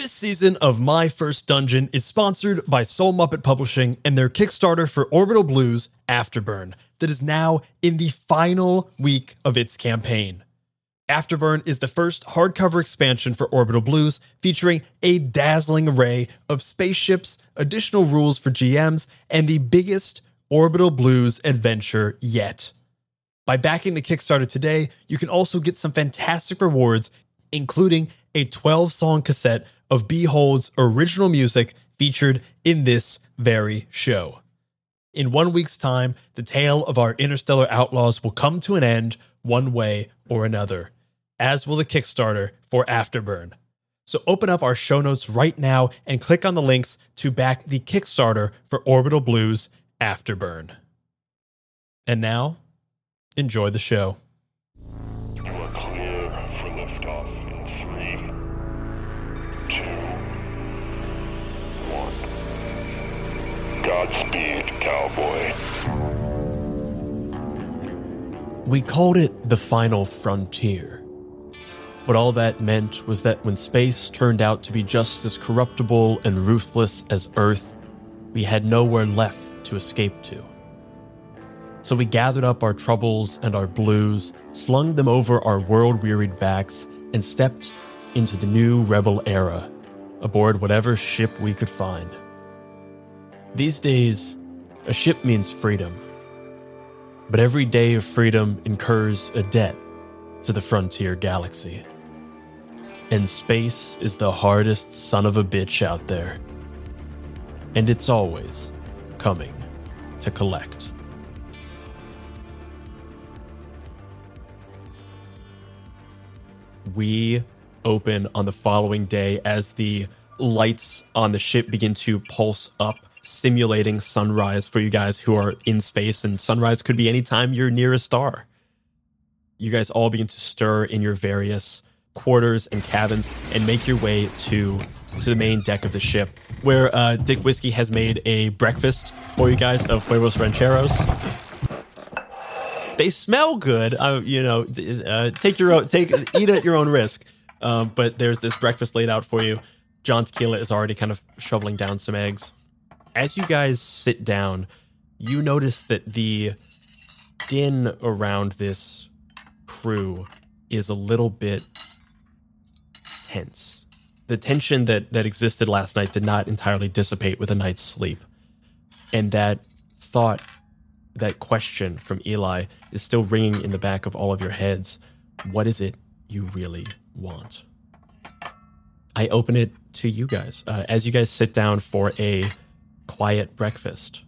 This season of My First Dungeon is sponsored by Soul Muppet Publishing and their Kickstarter for Orbital Blues Afterburn, that is now in the final week of its campaign. Afterburn is the first hardcover expansion for Orbital Blues, featuring a dazzling array of spaceships, additional rules for GMs, and the biggest Orbital Blues adventure yet. By backing the Kickstarter today, you can also get some fantastic rewards, including a 12 song cassette of Behold's original music featured in this very show. In one week's time, the tale of our interstellar outlaws will come to an end one way or another, as will the Kickstarter for Afterburn. So open up our show notes right now and click on the links to back the Kickstarter for Orbital Blues Afterburn. And now, enjoy the show. Godspeed, cowboy. We called it the final frontier. But all that meant was that when space turned out to be just as corruptible and ruthless as Earth, we had nowhere left to escape to. So we gathered up our troubles and our blues, slung them over our world wearied backs, and stepped into the new rebel era, aboard whatever ship we could find. These days, a ship means freedom. But every day of freedom incurs a debt to the frontier galaxy. And space is the hardest son of a bitch out there. And it's always coming to collect. We open on the following day as the lights on the ship begin to pulse up, simulating sunrise for you guys who are in space. And sunrise could be anytime you're near a star. You guys all begin to stir in your various quarters and cabins and make your way to to the main deck of the ship, where uh, Dick Whiskey has made a breakfast for you guys of huevos rancheros. They smell good. Uh, you know, uh, take your own, take eat at your own risk. Um, but there's this breakfast laid out for you. John Tequila is already kind of shoveling down some eggs. As you guys sit down, you notice that the din around this crew is a little bit tense the tension that that existed last night did not entirely dissipate with a night's sleep. And that thought, that question from Eli is still ringing in the back of all of your heads. What is it you really want? I open it to you guys. Uh, as you guys sit down for a quiet breakfast,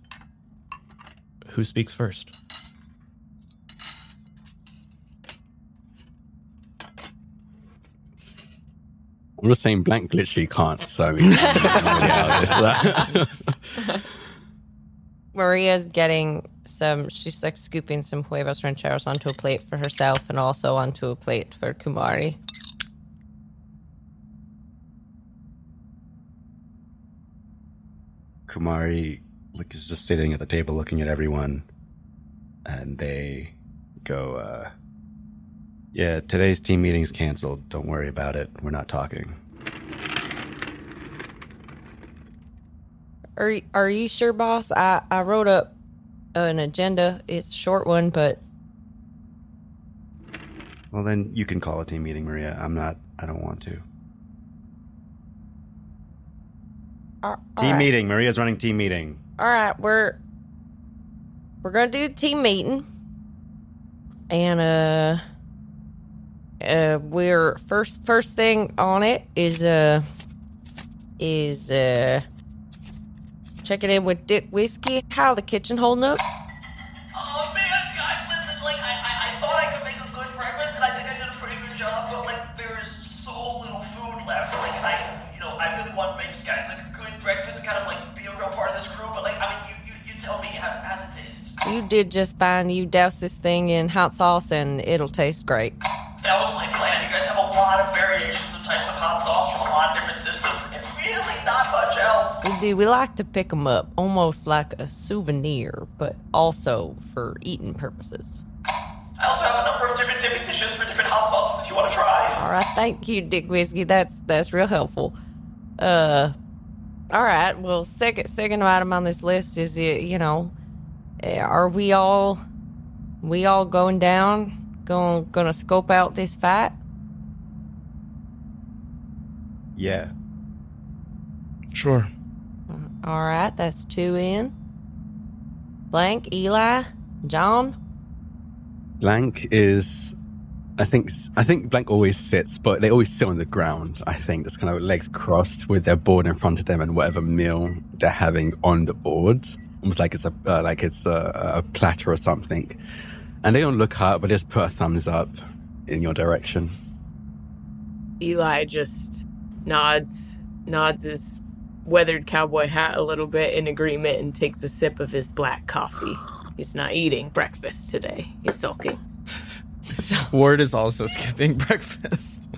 who speaks first? I'm just saying blank literally can't, so I mean, yeah, Maria's getting some, she's like scooping some huevos rancheros onto a plate for herself and also onto a plate for Kumari. Kumari like is just sitting at the table looking at everyone and they go uh yeah, today's team meeting's canceled. Don't worry about it. We're not talking. Are are you sure, boss? I I wrote up an agenda. It's a short one, but Well, then you can call a team meeting, Maria. I'm not. I don't want to. All Team right. meeting. Maria's running team meeting. All right, we're we're gonna do team meeting, and uh, uh, we're first first thing on it is uh is uh checking in with Dick Whiskey. How the kitchen holding up? You did just fine. You douse this thing in hot sauce, and it'll taste great. That was my plan. You guys have a lot of variations of types of hot sauce from a lot of different systems, and really not much else. We do. We like to pick them up, almost like a souvenir, but also for eating purposes. I also have a number of different dipping dishes for different hot sauces if you want to try. All right, thank you, Dick Whiskey. That's that's real helpful. Uh, all right. Well, second second item on this list is. You know, Eh, are we all we all going down? Going gonna scope out this fight? Yeah. Sure. Mm-hmm. All right, that's two in. Blank, Eli, John. Blank is, I think, I think Blank always sits, but they always sit on the ground. I think just kind of legs crossed with their board in front of them and whatever meal they're having on the board, almost like it's a uh, like it's a, a platter or something. And they don't look up, but just put a thumbs up in your direction. Eli just nods, nods his weathered cowboy hat a little bit in agreement and takes a sip of his black coffee. He's not eating breakfast today. He's sulking. Ward is also skipping breakfast.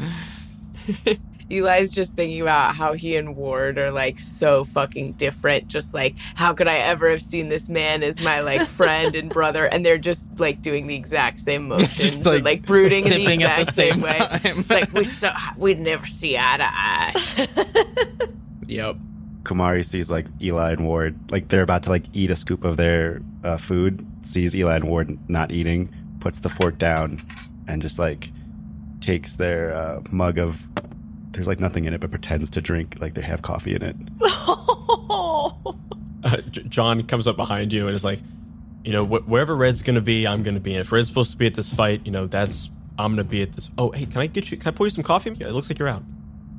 Eli's just thinking about how he and Ward are like so fucking different. Just like, how could I ever have seen this man as my like friend and brother? And they're just like doing the exact same motions, like, and, like brooding in the sipping at exact the same, same way. It's like we so we'd never see eye to eye. Yep. Kumari sees like Eli and Ward, like they're about to like eat a scoop of their uh, food. Sees Eli and Ward not eating, puts the fork down, and just like takes their uh, mug of. There's like nothing in it, but pretends to drink like they have coffee in it. Uh, J- John comes up behind you and is like, you know, wh- wherever Red's gonna be, I'm gonna be. And if Red's supposed to be at this fight, you know, that's I'm gonna be at this. Oh, hey, can I get you? Can I pour you some coffee? Yeah, it looks like you're out.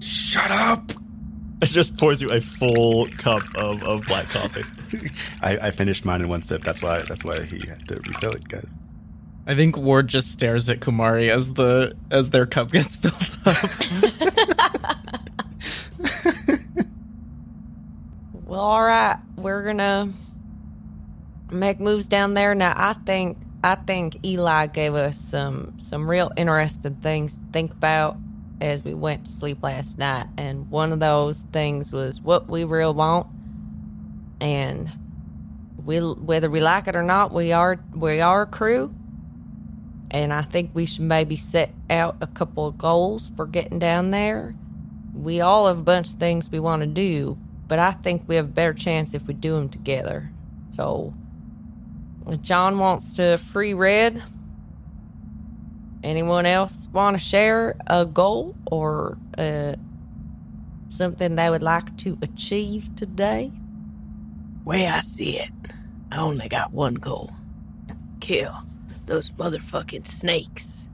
Shut up! It just pours you a full cup of, of black coffee. I, I finished mine in one sip. That's why. That's why he had to refill it, guys. I think Ward just stares at Kumari as the as their cup gets filled up. Well, all right, we're gonna make moves down there. Now, I think I think Eli gave us some some real interesting things to think about as we went to sleep last night, and one of those things was what we real want, and we whether we like it or not, we are we are a crew, and I think we should maybe set out a couple of goals for getting down there. We all have a bunch of things we want to do, but I think we have a better chance if we do them together. So, John wants to free Red. Anyone else want to share a goal or uh, something they would like to achieve today? Way I see it, I only got one goal kill those motherfucking snakes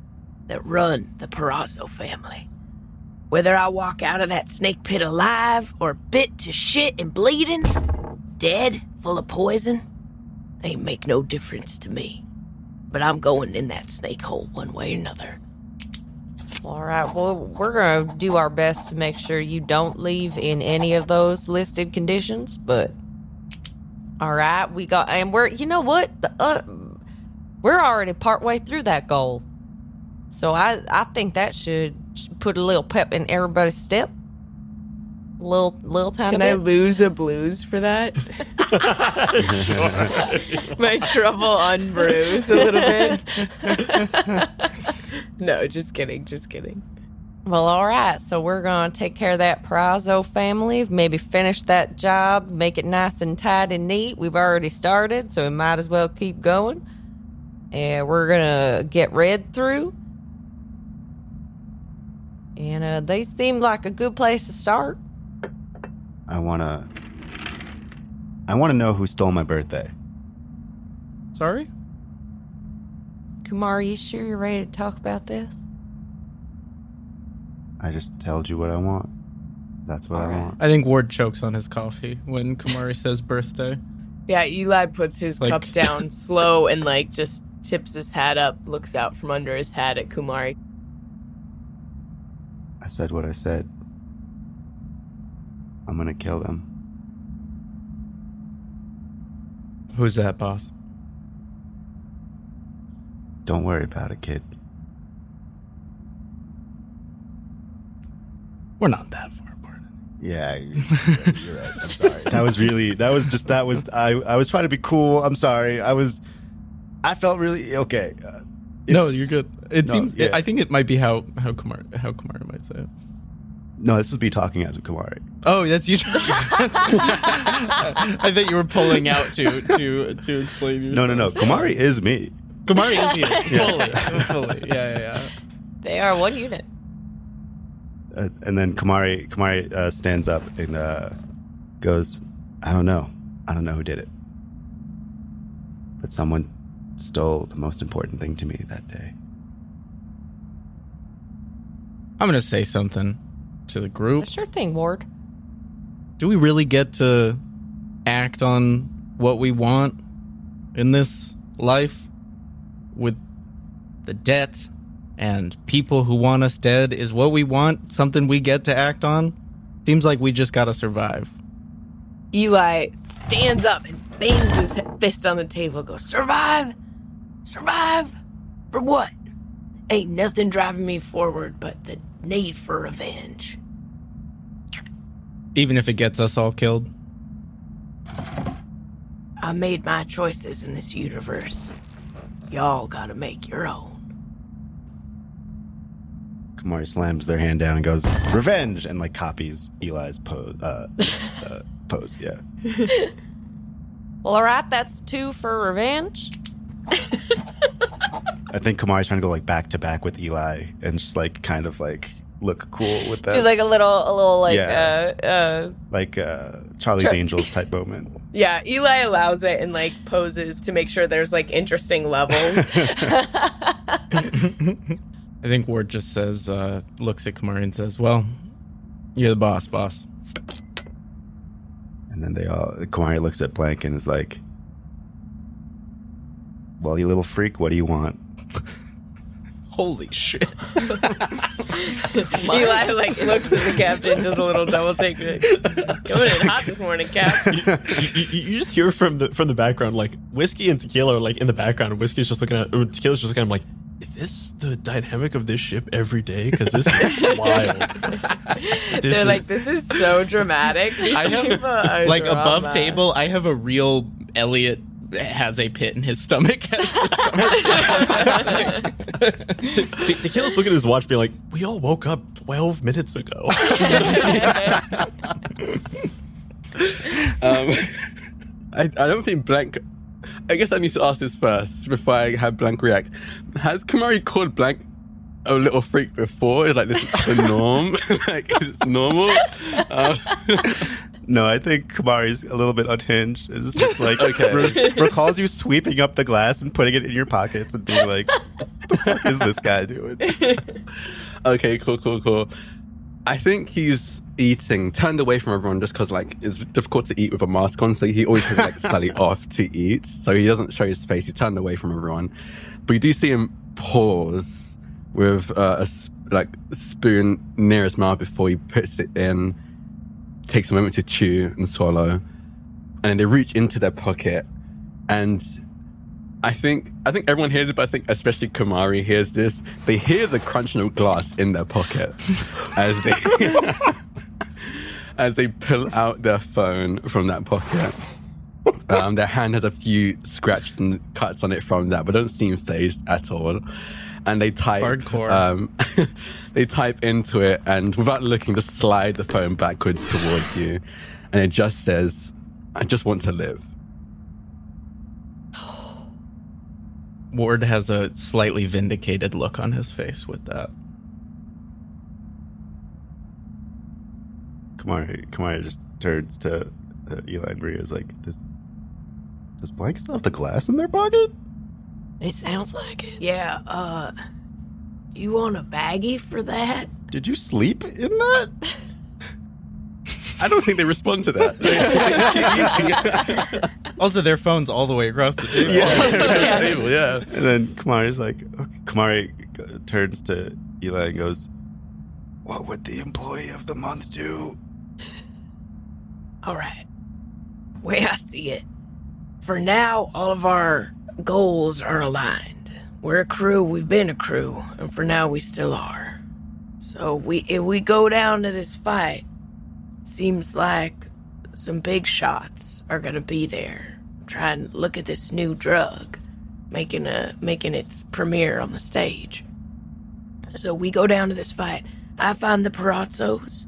that run the Perazzo family. Whether I walk out of that snake pit alive or bit to shit and bleeding, dead, full of poison, ain't make no difference to me. But I'm going in that snake hole one way or another. All right. Well, we're going to do our best to make sure you don't leave in any of those listed conditions, but all right, we got and we're you know what? The, uh, we're already partway through that goal. So I I think that should put a little pep in everybody's step. Little little tiny Can I lose a blues for that? My trouble unbruise a little bit. no, just kidding, just kidding. Well, all right. So we're going to take care of that Perazzo family, maybe finish that job, make it nice and tight and neat. We've already started, so we might as well keep going. And we're going to get Red through. And uh, they seem like a good place to start. I wanna. I want to know who stole my birthday. Sorry? Kumar, you sure you're ready to talk about this? I just told you what I want. That's what I want. I think Ward chokes on his coffee when Kumari says birthday. Yeah, Eli puts his Like- cup down slow and like just tips his hat up, looks out from under his hat at Kumari. I said what I said. I'm gonna kill them. Who's that, boss? Don't worry about it, kid. We're not that far apart. Yeah, you're right. You're right. I'm sorry. That was really. That was just. That was. I. I was trying to be cool. I'm sorry. I was. I felt really okay. Uh, No, you're good. It No, seems. yeah. I think it might be how how Kumar how Kumar might say it. No, this would be talking as Kumari. Oh, that's you. I thought you were pulling out to to to explain yourself. No, no, no. Kumari is me. Kumari is you. Fully. Fully. Yeah, yeah, yeah. They are one unit. Uh, and then Kumari Kumari uh, stands up and uh, goes, "I don't know. I don't know who did it, but someone stole the most important thing to me that day." I'm gonna say something to the group. Sure thing, Ward. Do we really get to act on what we want in this life with the debt and people who want us dead? Is what we want something we get to act on? Seems like we just gotta survive. Eli stands up and bangs his fist on the table. Goes, survive, survive for what? Ain't nothing driving me forward but the need for revenge. Even if it gets us all killed. I made my choices in this universe. Y'all gotta make your own. Kumari slams their hand down and goes, "Revenge!" and like copies Eli's pose. Uh, uh, pose, yeah. Well, all right, that's two for revenge. I think Kumari's trying to go like back to back with Eli and just like kind of like look cool with that, Do like a little, a little like, Yeah. uh, uh, like uh, Charlie's Tra- Angels type moment. Yeah, Eli allows it and like poses to make sure there's like interesting levels. I think Ward just says, uh, looks at Kumari and says, Well, you're the boss, boss. And then they all Kumari looks at Blank and is like, "Well, you little freak, what do you want?" Holy shit. Eli like looks at the captain, does a little double take. like, Coming in hot this morning, Cap. you, you, you just hear from the from the background like whiskey and tequila are like in the background. Whiskey's just looking at or tequila's just looking at him like, is this the dynamic of this ship every day? Because this is wild. This They're is- like, this is so dramatic. I have- like above table, I have a real Elliot has a pit in his stomach. Te- te- tequila's looking at his watch, being like, "We all woke up twelve minutes ago." Um, I, I don't think Blank. I guess I need to ask this first before I have Blank react. Has Kumari called Blank a little freak before? Is like this is the norm? like it's normal? Um, No, I think Kumari's a little bit unhinged. It's just like Okay. re- recalls you sweeping up the glass and putting it in your pockets and being like, "What the fuck is this guy doing?" okay, cool, cool, cool. I think he's eating turned away from everyone just because like it's difficult to eat with a mask on, so he always has like slightly off to eat, so he doesn't show his face. He turned away from everyone, but you do see him pause with uh, a like spoon near his mouth before he puts it in, takes a moment to chew and swallow, and they reach into their pocket, and I think I think everyone hears it, but I think especially Kumari hears this. They hear the crunching of glass in their pocket as they as they pull out their phone from that pocket. Um, their hand has a few scratches and cuts on it from that, but don't seem phased at all. And they type Hardcore. Um, they type into it, and without looking, just slide the phone backwards towards you, and it just says, "I just want to live." Ward has a slightly vindicated look on his face with that. Kumari, Kumari just turns to uh, Eli and Maria. Is like, "Does does Blank still have the glass in their pocket?" It sounds like it. Yeah, uh, you want a baggie for that? Did you sleep in that? I don't think they respond to that. Also, their phone's all the way across the table. yeah, table, yeah. And then Kumari's like, okay. Kumari turns to Eli and goes, "What would the employee of the month do?" All right. Way I see it. For now, all of our goals are aligned. We're a crew, we've been a crew, and for now we still are. So we if we go down to this fight, seems like some big shots are gonna be there. Trying to look at this new drug, making a making its premiere on the stage. So we go down to this fight. I find the Perazzos.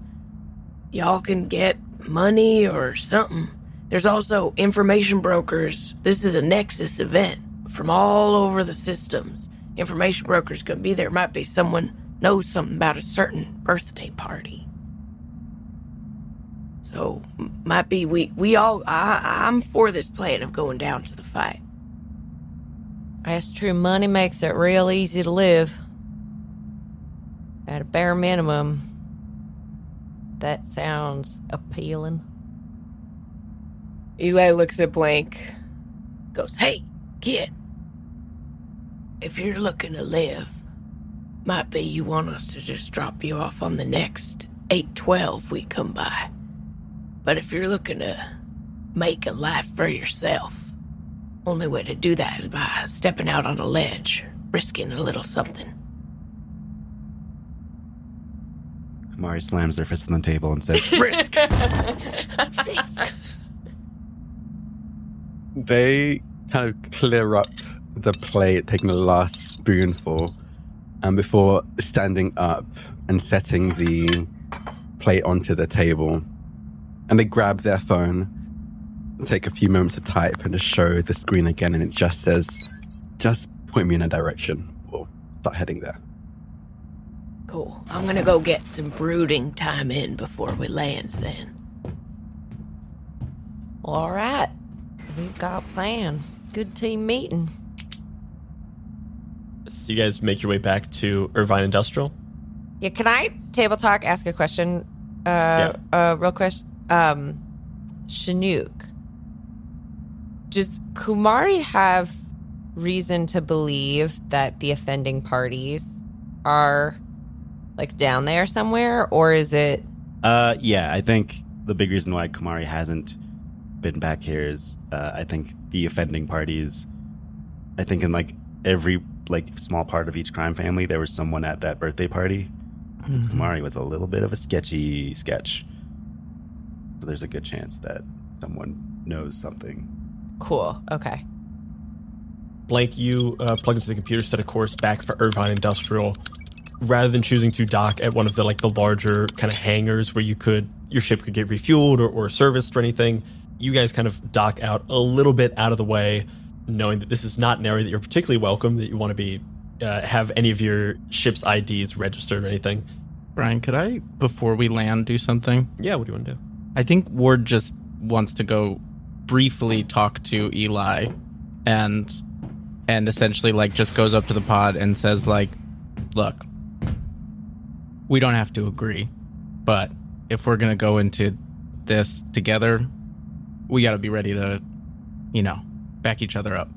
y'all can get money or something. There's also information brokers. This is a Nexus event from all over the systems. Information brokers gonna be there. Might be someone knows something about a certain birthday party. So might be we we all I I'm for this plan of going down to the fight. That's true. Money makes it real easy to live. At a bare minimum, that sounds appealing. Eli looks at Blank. Goes, hey kid, if you're looking to live, might be you want us to just drop you off on the next eight twelve we come by. But if you're looking to make a life for yourself, only way to do that is by stepping out on a ledge, risking a little something. Kumari slams their fist on the table and says, "Risk." They kind of clear up the plate, taking the last spoonful, and before standing up and setting the plate onto the table, and they grab their phone, take a few moments to type, and just show the screen again, and it just says, "Just point me in a direction. We'll start heading there." Cool. I'm gonna go get some brooding time in before we land then. All right. We've got a plan. Good team meeting. So you guys make your way back to Irvine Industrial. Yeah, can I table talk ask a question? Uh, uh real quick. Um, Shenuque. Does Kumari have reason to believe that the offending parties are like down there somewhere, or is it? Uh, yeah, I think the big reason why Kumari hasn't been back here is uh, I think the offending parties. I think in like every like small part of each crime family, there was someone at that birthday party. 'Cause Kumari was a little bit of a sketchy sketch, so there's a good chance that someone knows something. Cool. Okay. Blank, you uh, plug into the computer, set a course back for Irvine Industrial. Rather than choosing to dock at one of the like the larger kind of hangars where you could your ship could get refueled or, or serviced or anything, you guys kind of dock out a little bit out of the way, knowing that this is not an area that you're particularly welcome. That you want to be uh, have any of your ship's IDs registered or anything. Brian, could I, before we land, do something? Yeah, what do you want to do? I think Ward just wants to go briefly talk to Eli and and essentially like just goes up to the pod and says like look we don't have to agree but if we're going to go into this together we got to be ready to you know back each other up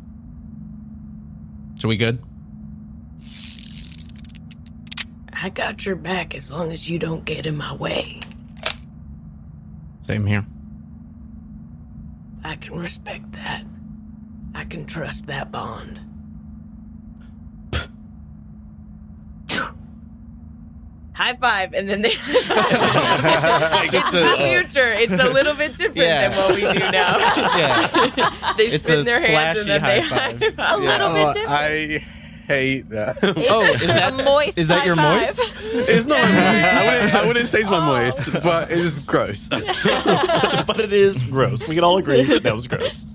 so we good I got your back as long as you don't get in my way. same here I can respect that. I can trust that bond. High five, and then they. Just it's a- the uh, future. It's a little bit different Yeah. than what we do now. yeah they It's spin their hands and then they high five. high five. A little bit different. I hate that. oh is that a moist is that your high moist five. it's not my moist. I wouldn't, I wouldn't say it's my oh. moist, but it is gross. but it is gross. We can all agree that that was gross.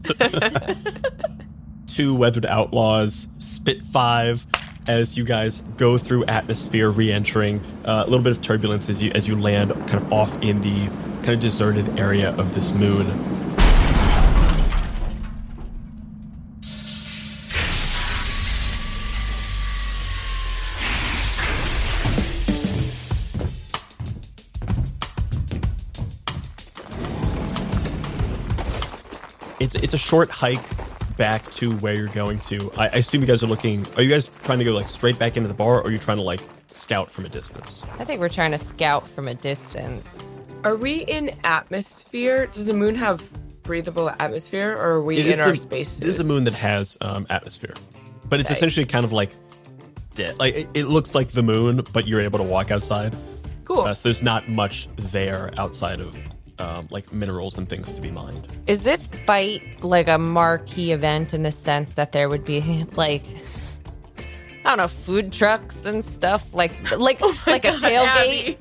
Two weathered outlaws spit five as you guys go through atmosphere, re-entering uh, a little bit of turbulence as you as you land kind of off in the kind of deserted area of this moon. It's it's a short hike back to where you're going to. I, I assume you guys are looking. Are you guys trying to go like straight back into the bar, or are you trying to like scout from a distance? I think we're trying to scout from a distance. Are we in atmosphere? Does the moon have breathable atmosphere, or are we It is in our the- space? This is a moon that has um, atmosphere, but it's Okay. essentially kind of like dead. Like it, it looks like the moon, but you're able to walk outside. cool. Uh, so there's not much there outside of um, like minerals and things to be mined. Is this fight like a marquee event in the sense that there would be like I don't know, food trucks and stuff like like Oh like a tailgate.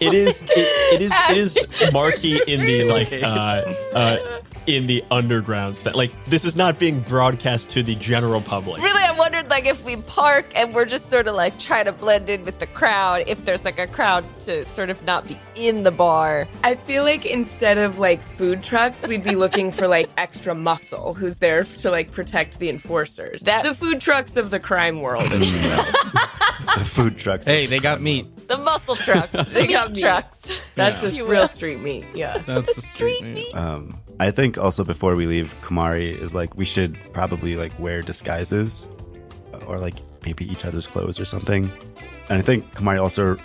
It is it, it is it is marquee in the like uh uh in the underground set. Like this is not being broadcast to the general public. really, I wondered like if we park and we're just sort of like trying to blend in with the crowd, if there's like a crowd to sort of not be in the bar. I feel like instead of like food trucks, we'd be looking for like extra muscle who's there to like protect the enforcers. That- the food trucks of the crime world. if you will. The food trucks. Hey, they got meat. The muscle trucks, the got meat meat. trucks. That's Yeah. the real street meat. Yeah. That's the street street meat. Um, I think also before we leave, Kumari is like we should probably like wear disguises, or like maybe each other's clothes or something. And I think Kumari also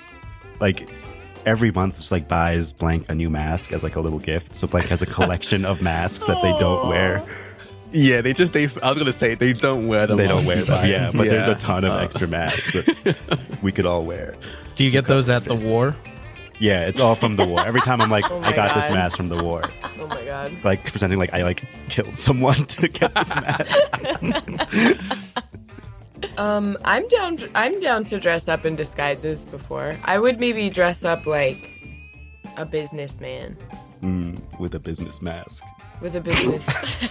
like every month just like buys Blank a new mask as like a little gift. So Blank has a collection of masks that they don't wear. Yeah, they just they. I was gonna say they don't wear them. They don't wear them. Yeah, but there's a ton of Uh, extra masks that we could all wear. Do you get those at the war? Yeah, it's all from the war. Every time I'm like, Oh I my got this God. mask from the war. Oh my god. Like pretending like I like killed someone to get this mask. Um, I'm down. I'm down to dress up in disguises before. I would maybe dress up like a businessman mm, with a business mask. with a business.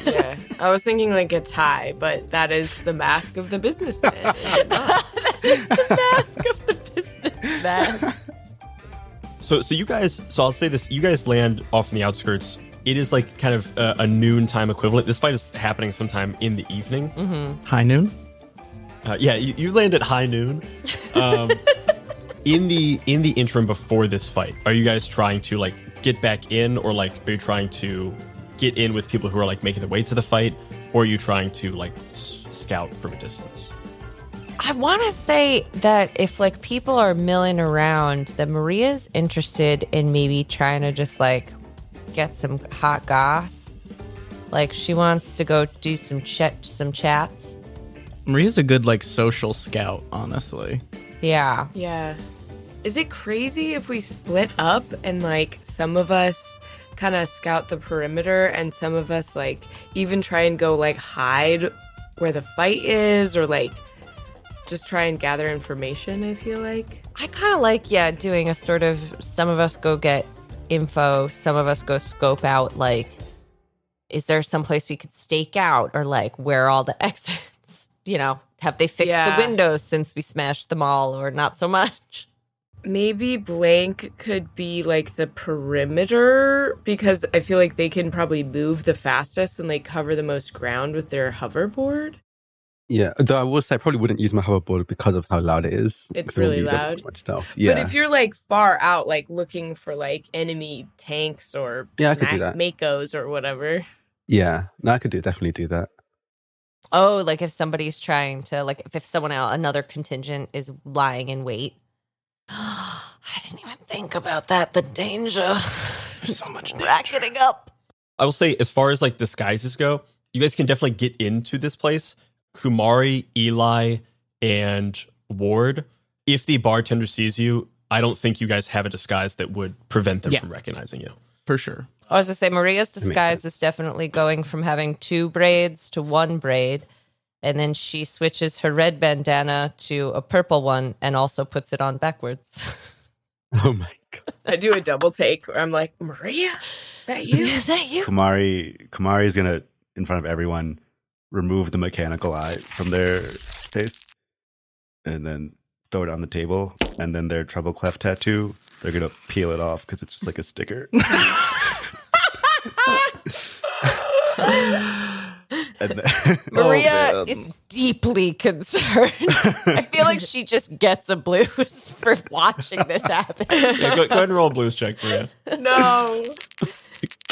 yeah, I was thinking like a tie, but that is the mask of the businessman. is it not? mask of the businessman. So, so you guys, so I'll say this: you guys land off in the outskirts. It is like kind of a, a noon time equivalent. This fight is happening sometime in the evening. High noon. Uh, yeah, you, you land at high noon. Um, in the in the interim before this fight, are you guys trying to like get back in, or like are you trying to get in with people who are like making their way to the fight, or are you trying to like s- scout from a distance? I want to say that if like people are milling around, that Maria's interested in maybe trying to just like get some hot goss. Like she wants to go do some chat, some chats. Maria's a good like social scout, honestly. Yeah, yeah. Is it crazy if we split up and like some of us kind of scout the perimeter and some of us like even try and go like hide where the fight is or like just try and gather information? I feel like. I kind of like yeah doing a sort of. Some of us go get info. Some of us go scope out like, is there some place we could stake out or like where all the exits? You know, have they fixed Yeah. the windows since we smashed them all or not so much? Maybe blank could be like the perimeter because I feel like they can probably move the fastest and like cover the most ground with their hoverboard. Yeah, though I will say I probably wouldn't use my hoverboard because of how loud it is. It's It's really loud. too Much stuff. Yeah, But if you're like far out, like looking for like enemy tanks or Yeah, I could do that. Makos or whatever. yeah, no, I could do definitely do that. Oh, like if somebody's trying to like if, if someone else another contingent is lying in wait. I didn't even think about that. The danger. so much racketing up. I will say, as far as like disguises go, you guys can definitely get into this place. Kumari, Eli, and Ward. If the bartender sees you, I don't think you guys have a disguise that would prevent them Yeah. from recognizing you. For sure. I was to say Maria's disguise is definitely going from having two braids to one braid. And then she switches her red bandana to a purple one and also puts it on backwards. Oh my god! I do a double take where I'm like, Maria, that you? is that you? Kumari Kumari is gonna in front of everyone remove the mechanical eye from their face and then throw it on the table and then their treble clef tattoo they're gonna peel it off because it's just like a sticker then, oh, Maria man. is deeply concerned. I feel like she just gets a blues for watching this happen. Yeah, go, go ahead and roll a blues check, Maria. no.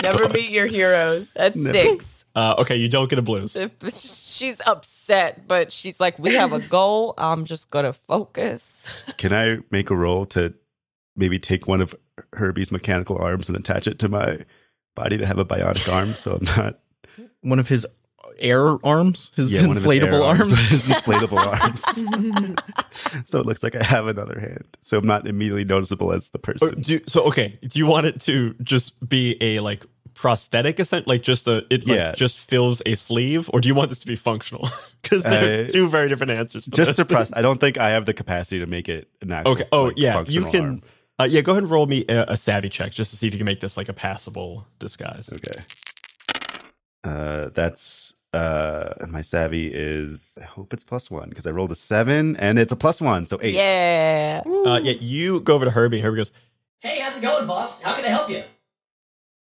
Never meet your heroes. That's six. Uh, okay, you don't get a blues. She's upset, but she's like, "We have a goal. I'm just gonna focus." can I make a roll to maybe take one of Herbie's mechanical arms and attach it to my body to have a bionic arm so I'm not One of his air arms, his Yeah, one of his inflatable air arms. his inflatable arms. so it looks like I have another hand. So I'm not immediately noticeable as the person. do you- so okay. Do you want it to just be a like prosthetic, isn't like just a it like, Yeah. just fills a sleeve, or do you want this to be functional? Because they're Uh, two very different answers. for Just this. to press. I don't think I have the capacity to make it an actual. Okay. Oh like, yeah, you can. arm. Uh, yeah, go ahead and roll me a, a savvy check just to see if you can make this like a passable disguise. Okay. Uh, that's uh, my savvy is. I hope it's plus one because I rolled a seven and it's a plus one, so eight. Yeah. Uh, yeah, you go over to Herbie. Herbie goes, Hey, how's it going, boss? How can I help you?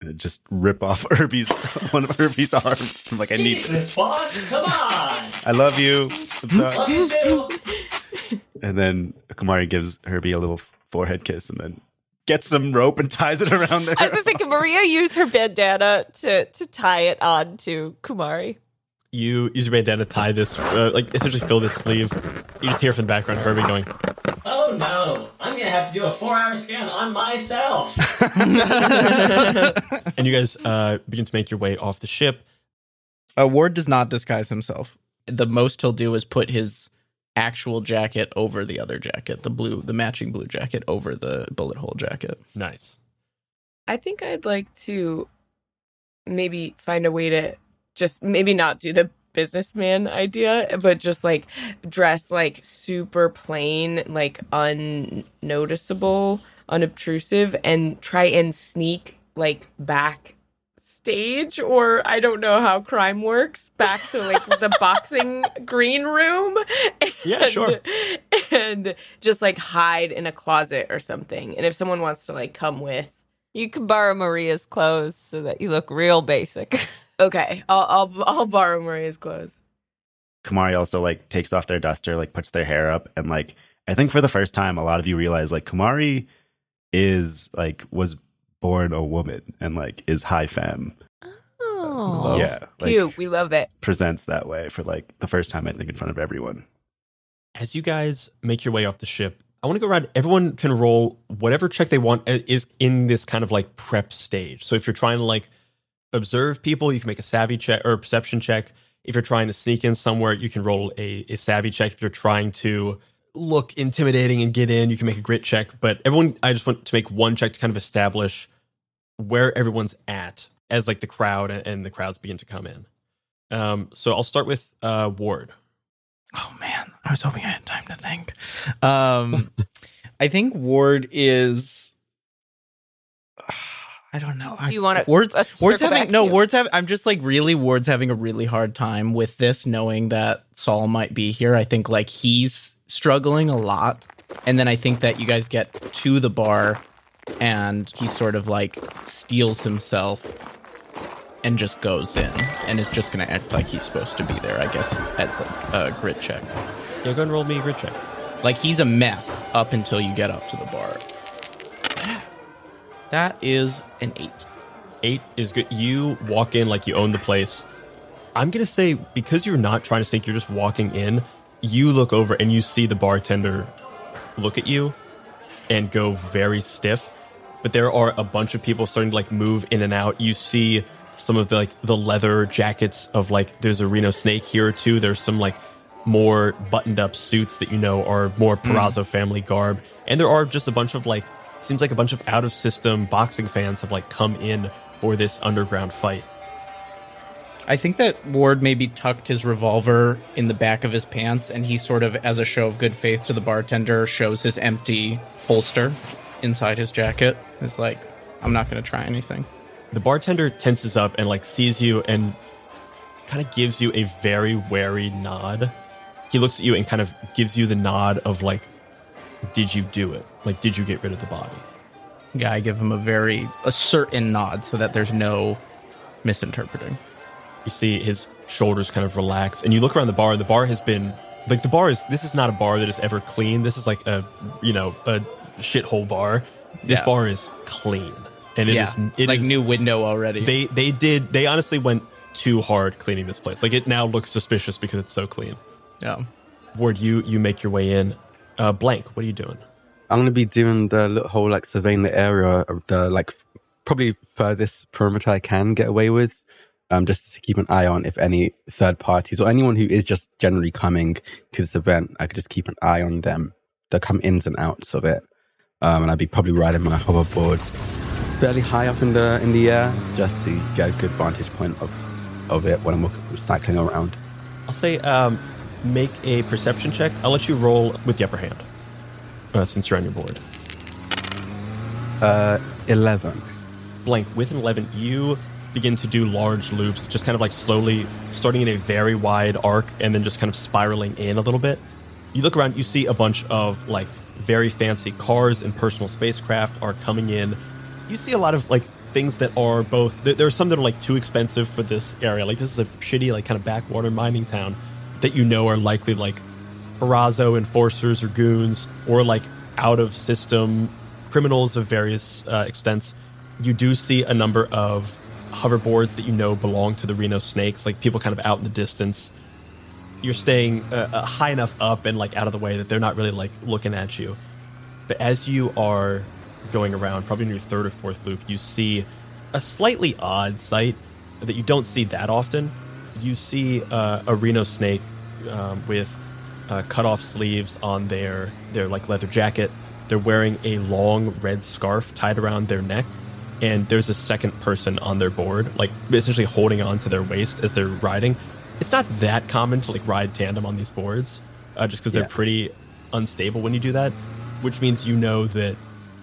And just rip off Herbie's one of Herbie's arms. I'm like, I need. Jesus, boss, come on! I love you. I'm sorry. Love you too. And then Kumari gives Herbie a little forehead kiss and then gets some rope and ties it around there. I was gonna say, can Maria use her bandana to to tie it on to Kumari? you use your bandana to tie this, uh, like essentially fill this sleeve. You just hear from the background Herbie going, Oh no, I'm gonna have to do a four-hour scan on myself. and you guys uh, begin to make your way off the ship. Uh, Ward does not disguise himself. The most he'll do is put his actual jacket over the other jacket, the blue, the matching blue jacket over the bullet hole jacket. Nice. I think I'd like to maybe find a way to just maybe not do the businessman idea, but just like dress like super plain, like unnoticeable, unobtrusive, and try and sneak like back stage or I don't know how crime works back to like the boxing green room. Yeah, sure. And just like hide in a closet or something. And if someone wants to like come with You can borrow Maria's clothes so that you look real basic. Okay, I'll I'll I'll borrow Maria's clothes. Kumari also like takes off their duster, like puts their hair up, and like I think for the first time, a lot of you realize like Kumari is like was born a woman and like is high femme. Oh, yeah, like Cute, we love it. presents that way for like the first time I think in front of everyone. As you guys make your way off the ship, I want to go around. Everyone can roll whatever check they want uh, is in this kind of like prep stage. So if you're trying to like observe people, you can make a savvy check or a perception check. If you're trying to sneak in somewhere, you can roll a, a savvy check. If you're trying to look intimidating and get in, you can make a grit check. But everyone, I just want to make one check to kind of establish where everyone's at as like the crowd and, and the crowds begin to come in. Um, so I'll start with uh, Ward. Oh man, I was hoping I had time to think. Um, I think Ward is. I don't know. Do you want to? Ward's, let's uh, Ward's having no. to you. Ward's having. I'm just like really. Ward's having a really hard time with this, knowing that Saul might be here. I think like he's struggling a lot, and then I think that you guys get to the bar, and he sort of like steals himself and just goes in, and is just gonna act like he's supposed to be there. I guess as like a grit check. Yeah, go ahead and roll me a grit check. Like he's a mess up until you get up to the bar. That is an eight. Eight is good. You walk in like you own the place. I'm gonna say because you're not trying to sneak, you're just walking in. You look over and you see the bartender look at you and go very stiff. But there are a bunch of people starting to like move in and out. You see some of the like the leather jackets of like there's a Reno snake here or two. There's some like more buttoned up suits that you know are more hmm. Perazzo family garb. And there are just a bunch of like seems like a bunch of out of system boxing fans have like come in for this underground fight. I think that Ward maybe tucked his revolver in the back of his pants, and he sort of, as a show of good faith to the bartender, shows his empty holster inside his jacket. It's like, I'm not going to try anything. The bartender tenses up and like sees you and kind of gives you a very wary nod. He looks at you and kind of gives you the nod of like, did you do it? Like, did you get rid of the body? Yeah, I give him a very a certain nod so that there's no misinterpreting. You see his shoulders kind of relax, and you look around the bar. and The bar has been like the bar is. This is not a bar that is ever clean. This is like a you know a shithole bar. This Yeah. bar is clean, and it yeah, is it like is- new window already. They they did they honestly went too hard cleaning this place. Like it now looks suspicious because it's so clean. yeah. Ward, you you make your way in. Uh, blank. What are you doing? I'm gonna be doing the whole like surveying the area of the like probably furthest perimeter I can get away with. Um, just to keep an eye on if any third parties or anyone who is just generally coming to this event, I could just keep an eye on them. They'll come ins and outs of it. Um, and I'd be probably riding my hoverboard fairly high up in the in the air, just to get a good vantage point of of it when I'm cycling around. I'll say um, make a perception check. I'll let you roll with the upper hand uh, since you're on your board. Uh, eleven. Blank with an 11, you begin to do large loops, just kind of like slowly starting in a very wide arc and then just kind of spiraling in a little bit. You look around, you see a bunch of like very fancy cars and personal spacecraft are coming in. You see a lot of like things that are both there, there are some that are like too expensive for this area. Like this is a shitty like kind of backwater mining town that you know are likely like Perazzo enforcers or goons or like out of system criminals of various uh, extents. You do see a number of hoverboards that you know belong to the Reno Snakes, like people kind of out in the distance. You're staying uh, uh, high enough up and like out of the way that they're not really like looking at you. But as you are going around, probably in your third or fourth loop, you see a slightly odd sight that you don't see that often. You see uh, a Reno snake um, with uh, cut off sleeves on their their like leather jacket. They're wearing a long red scarf tied around their neck, and there's a second person on their board, like essentially holding on to their waist as they're riding. It's not that common to like ride tandem on these boards, uh, just because Yeah. they're pretty unstable when you do that, which means you know that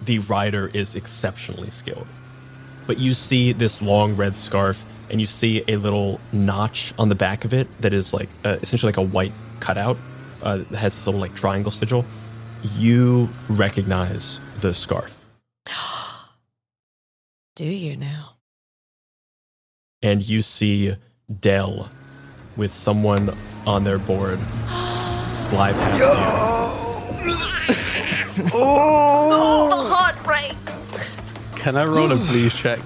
the rider is exceptionally skilled. But you see this long red scarf, and you see a little notch on the back of it that is like uh, essentially like a white cutout uh, that has this little like triangle sigil. You recognize the scarf. Do you now? and you see Dell with someone on their board fly past Oh, the heartbreak. Can I roll a blues check?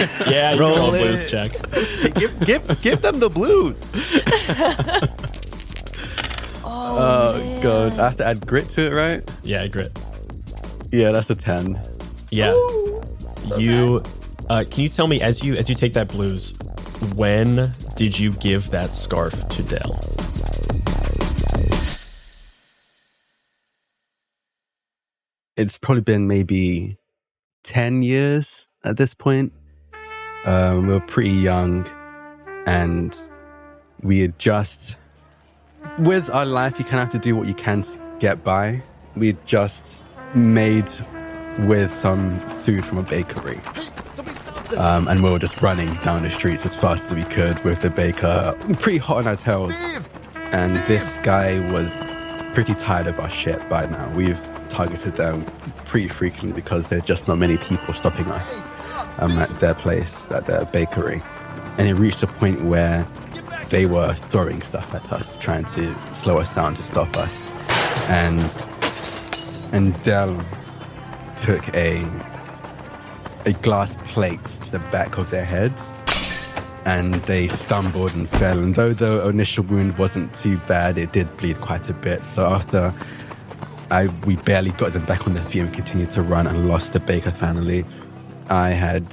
You. Yeah, you Roll roll a blues check. give, give, give them the blues. Oh, god, I have to add grit to it, right? Yeah, grit. Yeah, that's a ten. Yeah, you. Uh, can you tell me as you as you take that blues, when did you give that scarf to Dell? It's probably been maybe ten years at this point. Um, we were pretty young, and we had just with our life. You kind of have to do what you can to get by. We had just made with some food from a bakery. Um, and we were just running down the streets as fast as we could with the baker pretty hot on our tails. And this guy was pretty tired of our shit by now. We've targeted them pretty frequently because there's just not many people stopping us um, at their place, at their bakery. And it reached a point where they were throwing stuff at us, trying to slow us down to stop us. And and Dell took a a glass plate to the back of their heads and they stumbled and fell and though the initial wound wasn't too bad it did bleed quite a bit so after I we barely got them back on their feet and continued to run and lost the Baker family I had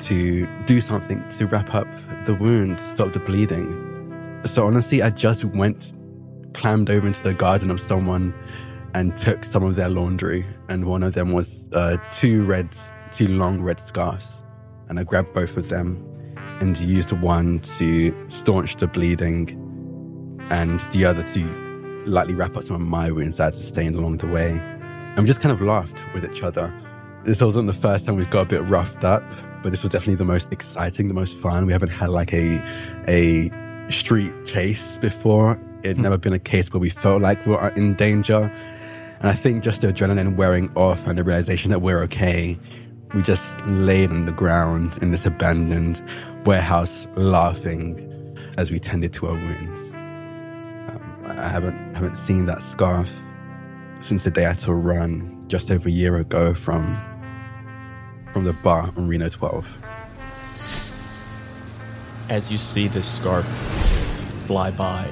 to do something to wrap up the wound stop the bleeding so honestly I just went climbed over into the garden of someone and took some of their laundry and one of them was uh, two red two long red scarves and I grabbed both of them and used one to staunch the bleeding and the other to lightly wrap up some of my wounds that I had sustained along the way. And we just kind of laughed with each other. This wasn't the first time we've got a bit roughed up, but this was definitely the most exciting, the most fun. We haven't had like a a street chase before. It'd never been a case where we felt like we were in danger. And I think just the adrenaline wearing off and the realization that we're okay, we just laid on the ground in this abandoned warehouse laughing as we tended to our wounds. Um, I haven't haven't seen that scarf since the day I had to run just over a year ago from from the bar on Reno 12. As you see this scarf fly by,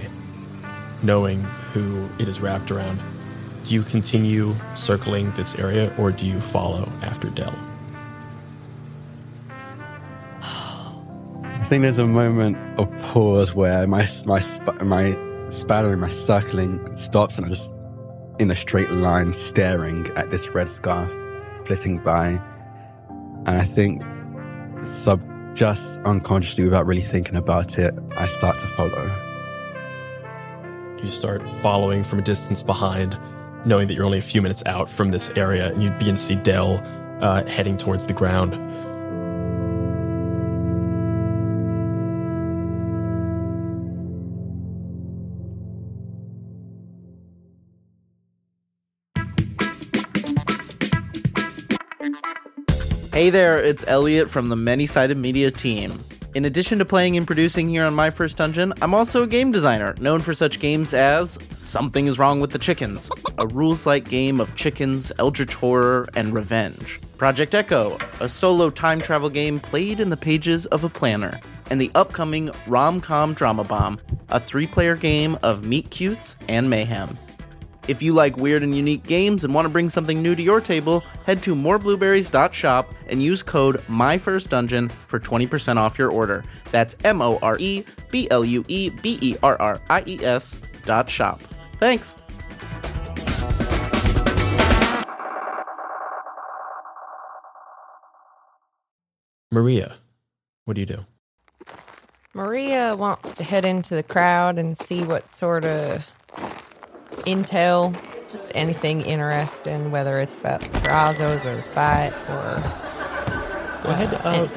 knowing who it is wrapped around, do you continue circling this area or do you follow after Dell? I think there's a moment of pause where my my my spattering, my circling stops, and I'm just in a straight line staring at this red scarf flitting by. And I think sub just unconsciously without really thinking about it, I start to follow. You start following from a distance behind, knowing that you're only a few minutes out from this area, and you begin to see Dell uh, heading towards the ground. Hey there, it's Elliot from the Many Sided Media team. In addition to playing and producing here on My First Dungeon, I'm also a game designer, known for such games as Something is Wrong with the Chickens, a rules light game of chickens, eldritch horror, and revenge. Project Echo, a solo time travel game played in the pages of a planner. And the upcoming Rom Com Drama Bomb, a three player game of meet cutes and mayhem. If you like weird and unique games and want to bring something new to your table, head to moreblueberries.shop and use code MyFirstDungeon for 20% off your order. That's M O R E B L U E B E R R I E S dot shop. Thanks. Maria, what do you do? Maria wants to head into the crowd and see what sort of intel, just anything interesting, whether it's about the Perazzos or the fight or Go ahead, uh,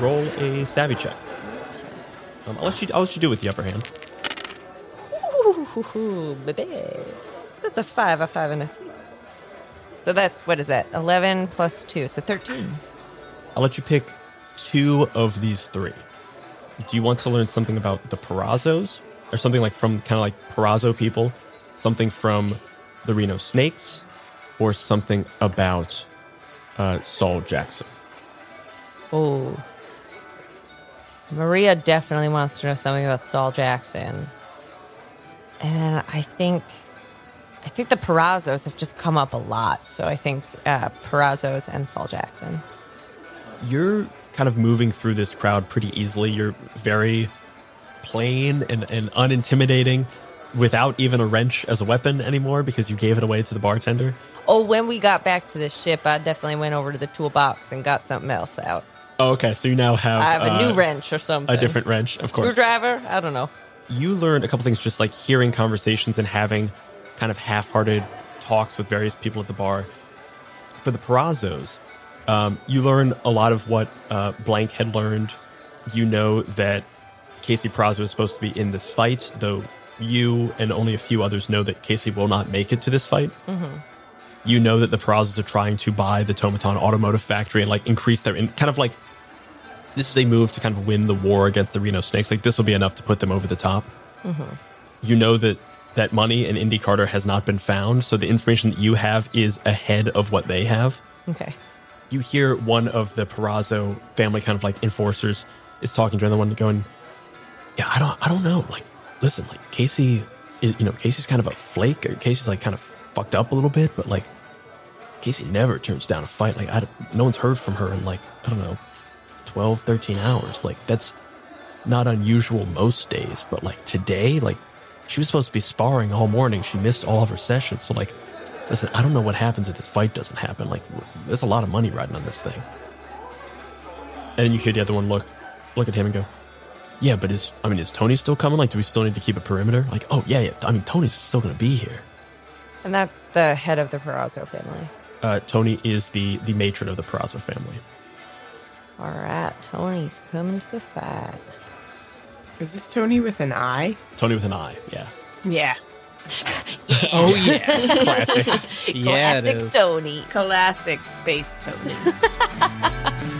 roll a savvy check. Um, I'll let you. I'll let you do with the upper hand. Ooh, baby. That's a five, a five, and a six. So that's what is that? Eleven plus two, so thirteen. I'll let you pick two of these three. Do you want to learn something about the Perazzos, or something like from kind of like Perazzo people, something from the Reno Snakes, or something about uh, Saul Jackson? Oh. Maria definitely wants to know something about Saul Jackson. And I think I think the Perazzos have just come up a lot. So I think uh, Perazzos and Saul Jackson. You're kind of moving through this crowd pretty easily. You're very plain and, and unintimidating without even a wrench as a weapon anymore because you gave it away to the bartender. Oh, when we got back to the ship, I definitely went over to the toolbox and got something else out. Oh, okay, so you now have, I have a uh, new wrench or something. a different wrench, of course. Screwdriver? I don't know. you learn a couple things just like hearing conversations and having kind of half-hearted talks with various people at the bar for the Perazzos um, you learn a lot of what uh, blank had learned you know that casey Perazzo is supposed to be in this fight though you and only a few others know that casey will not make it to this fight Mm-hmm. you know that the Perazzos are trying to buy the Tomaton Automotive Factory and like increase their in, kind of like this is a move to kind of win the war against the Reno Snakes. Like this will be enough to put them over the top. Mm-hmm. You know that that money and Indy Carter has not been found, so the information that you have is ahead of what they have. Okay. You hear one of the Perazzo family kind of like enforcers is talking to another one, going, "Yeah, I don't, I don't know. Like, listen, like Casey, you know, Casey's kind of a flake. Or Casey's like kind of fucked up a little bit, but like Casey never turns down a fight. Like, I no one's heard from her in like I don't know, 12, 13 hours. Like that's not unusual most days, but like today, like she was supposed to be sparring all morning. She missed all of her sessions. So like, listen, I don't know what happens if this fight doesn't happen. Like, there's a lot of money riding on this thing. And you hear the other one look, look at him and go, "Yeah, but is I mean, is Tony still coming? Like, do we still need to keep a perimeter? Like, oh yeah, yeah. I mean, Tony's still going to be here. And that's the head of the Perazzo family. Uh, Tony is the the matron of the Perazzo family. All right, Tony's coming to the fight. Is this Tony with an eye? Tony with an eye. Yeah. Yeah. Oh yeah, classic. yeah, Classic is. Tony. Classic space Tony.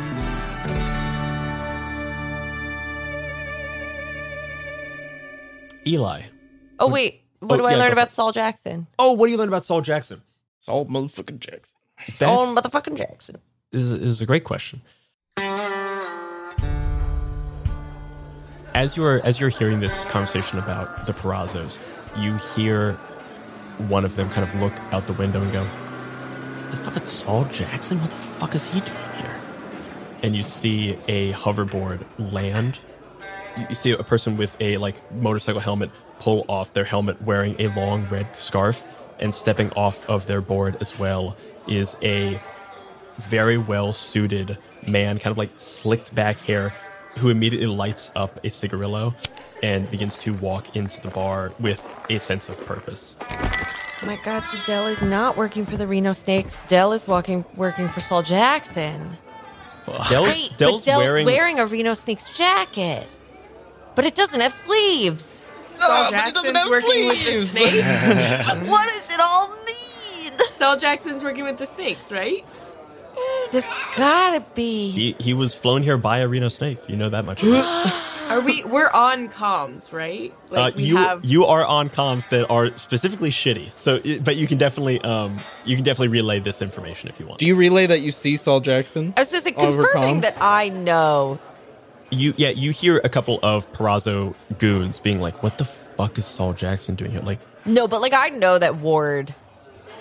Eli. Oh wait, what Oh, do I yeah, learn about Saul Jackson? Oh, what do you learn about Saul Jackson? Saul motherfucking Jackson. Saul motherfucking Jackson. This is, this is a great question. As you're as you're hearing this conversation about the Perazzos, you hear one of them kind of look out the window and go, "The fuck fucking Saul Jackson? What the fuck is he doing here?" And you see a hoverboard land. You, see a person with a like motorcycle helmet pull off their helmet, wearing a long red scarf, and stepping off of their board as well is a very well suited man, kind of like slicked back hair, who immediately lights up a cigarillo and begins to walk into the bar with a sense of purpose. Oh my God, so Dell is not working for the Reno Snakes. Dell is walking, working for Saul Jackson. Wait, Dell's Dell's wearing, wearing... a Reno Snakes jacket. But it doesn't have sleeves. Saul Jackson's working with the snakes. what does it all mean? Saul Jackson's working with the snakes, right? That's gotta be. he, he was flown here by a Reno snake. You know that much. Are we? We're on comms, right? Like uh, we you have. you are on comms that are specifically shitty. So, but you can definitely um you can definitely relay this information if you want. Do you relay that you see Saul Jackson? I was just like, over confirming comms? that I know. You yeah, you hear a couple of Perazzo goons being like, "What the fuck is Saul Jackson doing here?" Like, No, but like I know that Ward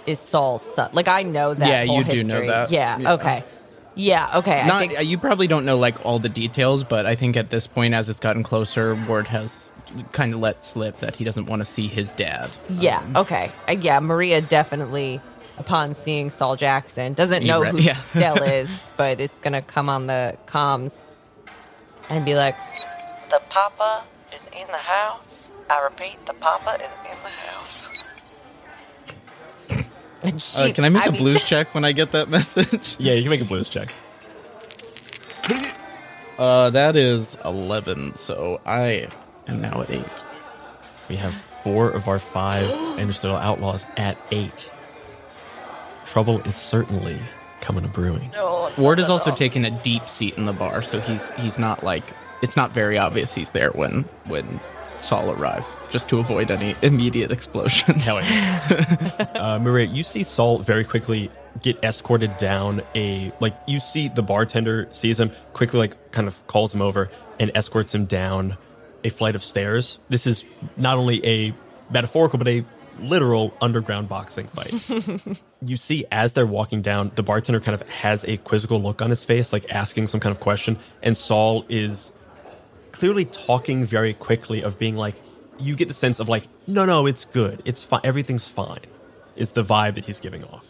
is Saul's son. Like I know that. Yeah, whole you do know that. Yeah, Yeah. Okay. Yeah. Okay. I Not, think. uh, you probably don't know like all the details, but I think at this point, as it's gotten closer, Ward has kind of let slip that he doesn't want to see his dad. Yeah. Okay. Uh, yeah. Maria definitely, upon seeing Saul Jackson, doesn't know re- who yeah. Dell is, but is gonna come on the comms and be like, The papa is in the house. I repeat, the papa is in the house. she. Uh, can I make a mean- blues check when I get that message? yeah, you can make a blues check. Uh, that is eleven, so I am now at eight. We have four of our five Interstellar Outlaws at eight. Trouble is certainly coming to brewing. Ward is also taking a deep seat in the bar, so he's he's not like it's not very obvious he's there when when Saul arrives, just to avoid any immediate explosions. Hell yeah. uh, Maria, you see Saul very quickly get escorted down a like you see the bartender sees him quickly like kind of calls him over and escorts him down a flight of stairs. This is not only a metaphorical but a literal underground boxing fight. you see as they're walking down, the bartender kind of has a quizzical look on his face, like asking some kind of question, and Saul is clearly talking very quickly of being like you get the sense of like no no it's good it's fine everything's fine it's the vibe that he's giving off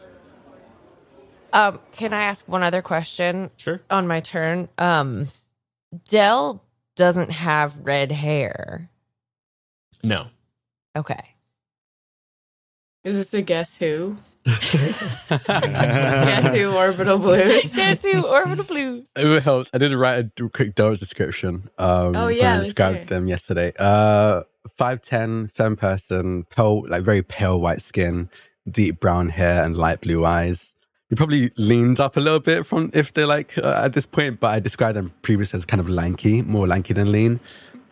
Um, can I ask one other question? Sure. On my turn. Um, Dell doesn't have red hair. no Okay. Is this a guess who? guess who? Orbital Blues. Guess who? Orbital Blues. It helps. I did write a quick Dora description. Um, Oh, when yeah, I described hear them yesterday. Uh, five ten, femme person, pale, like very pale white skin, deep brown hair, and light blue eyes. He probably leaned up a little bit from if they're like uh, at this point, but I described them previously as kind of lanky, more lanky than lean,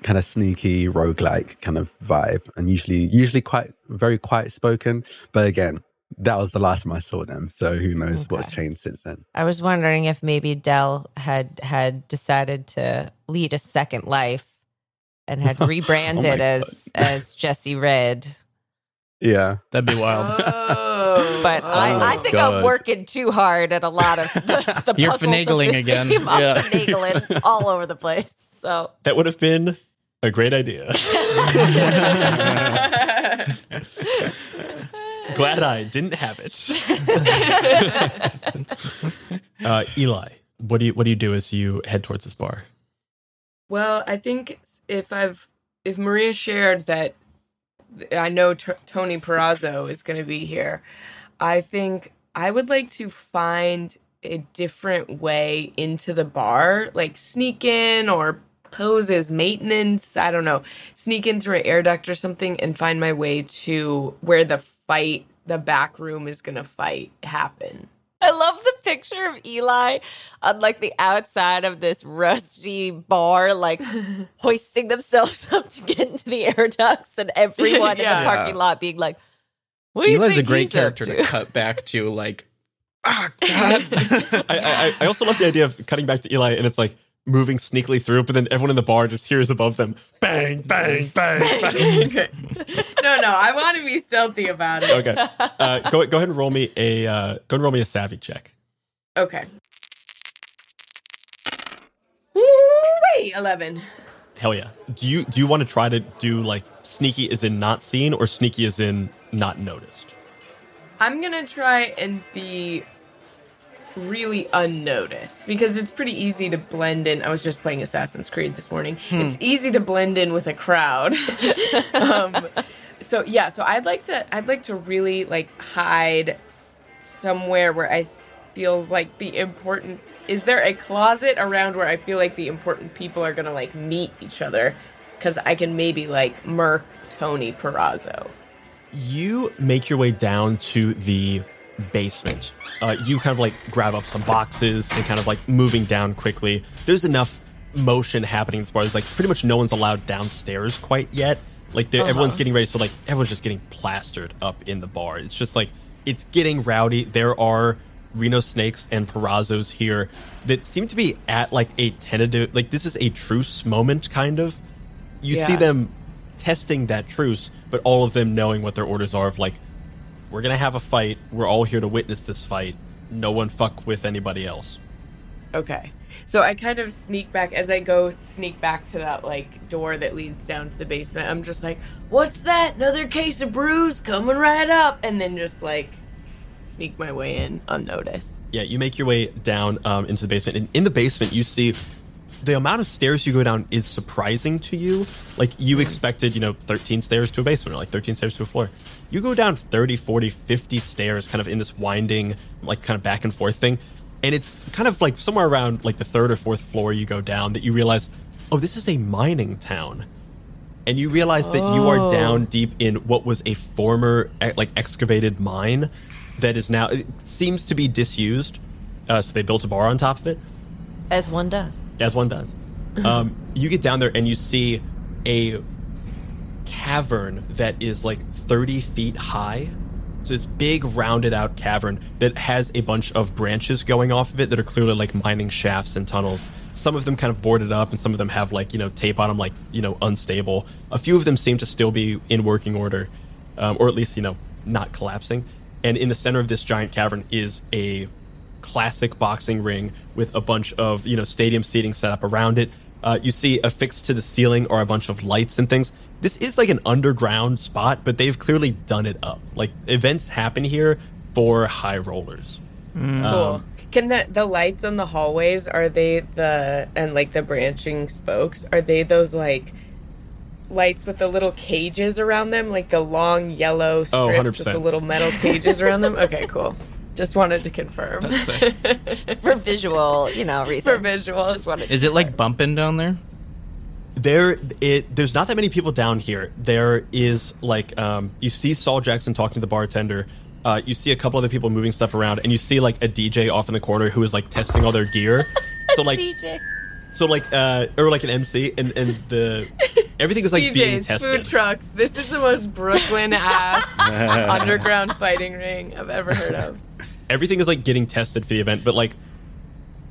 kind of sneaky, roguelike kind of vibe, and usually usually quite very quiet spoken. But again, that was the last time I saw them, so who knows what's changed since then. I was wondering if maybe Dell had had decided to lead a second life and had oh rebranded my as as Jesse Red. Yeah. That'd be wild. Oh, But oh I, I think I'm working too hard at a lot of the, the You're puzzles of finagling this again. game. I'm finagling all over the place. So that would have been a great idea. Glad i didn't have it. Uh, eli what do you what do you do as you head towards this bar? Well, I think if I've if Maria shared that I know T- Tony Perazzo is going to be here, I think I would like to find a different way into the bar, like sneak in or pose as maintenance. I don't know, sneak in through an air duct or something, and find my way to where the fight, the back room is going to fight happen. I love the picture of Eli on like the outside of this rusty bar, like hoisting themselves up to get into the air ducts, and everyone in the parking lot being like, "What do you Eli's a great he's character up to cut back to, like, ah, God. I, I, I also love the idea of cutting back to Eli and it's like moving sneakily through, but then everyone in the bar just hears above them bang, bang, bang, bang. no, no, I want to be stealthy about it. okay, uh, go go ahead and roll me a uh, go and roll me a savvy check. Okay. Wait, 11. Hell yeah. Do you do you want to try to do like sneaky as in not seen or sneaky as in not noticed? I'm going to try and be really unnoticed because it's pretty easy to blend in. I was just playing Assassin's Creed this morning. It's easy to blend in with a crowd. um, so yeah, so I'd like to I'd like to really like hide somewhere where I feel like the important is there a closet around where I feel like the important people are gonna like meet each other because I can maybe like murk Tony Perazzo. you make your way down to the basement. Uh, you kind of like grab up some boxes and kind of like moving down quickly. There's enough motion happening as far as like pretty much no one's allowed downstairs quite yet. Like they're everyone's getting ready, so like everyone's just getting plastered up in the bar. It's just like it's getting rowdy. There are Reno snakes and Perazzos here that seem to be at like a tentative, like this is a truce moment, kind of. You see them testing that truce, but all of them knowing what their orders are of like, we're gonna have a fight. We're all here to witness this fight. No one fuck with anybody else. Okay. So I kind of sneak back as I go sneak back to that like door that leads down to the basement. I'm just like, "What's that? Another case of brews coming right up." And then just like s- sneak my way in unnoticed. Yeah, you make your way down um, into the basement, and in the basement, you see the amount of stairs you go down is surprising to you. Like you expected, you know, 13 stairs to a basement or like 13 stairs to a floor. You go down 30, 40, 50 stairs kind of in this winding, like kind of back and forth thing. And it's kind of like somewhere around like the third or fourth floor you go down that you realize, oh, this is a mining town. And you realize that you are down deep in what was a former like excavated mine that is now it seems to be disused. Uh, so they built a bar on top of it As one does. as one does. Um, you get down there and you see a cavern that is like 30 feet high. So this big rounded out cavern that has a bunch of branches going off of it that are clearly like mining shafts and tunnels. Some of them kind of boarded up and some of them have like, you know, tape on them like, you know, unstable. A few of them seem to still be in working order, um, or at least, you know, not collapsing. And in the center of this giant cavern is a classic boxing ring with a bunch of you know stadium seating set up around it. Uh, you see affixed to the ceiling are a bunch of lights and things. This is like an underground spot, but they've clearly done it up. Like events happen here for high rollers. Cool. Can the the lights on the hallways are they the and like the branching spokes are they those like lights with the little cages around them like the long yellow strips with the little metal cages around them? Okay, cool. Just wanted to confirm For visual, you know, reason. for visual. Just wanted Is it like bumping down there? There, it there's not that many people down here. There is like um, you see Saul Jackson talking to the bartender. Uh, you see a couple other people moving stuff around, and you see like a DJ off in the corner who is like testing all their gear. So like DJ. so like uh or like an MC and and the everything is like being tested. food trucks. This is the most Brooklyn ass underground fighting ring I've ever heard of. Everything is like getting tested for the event, but like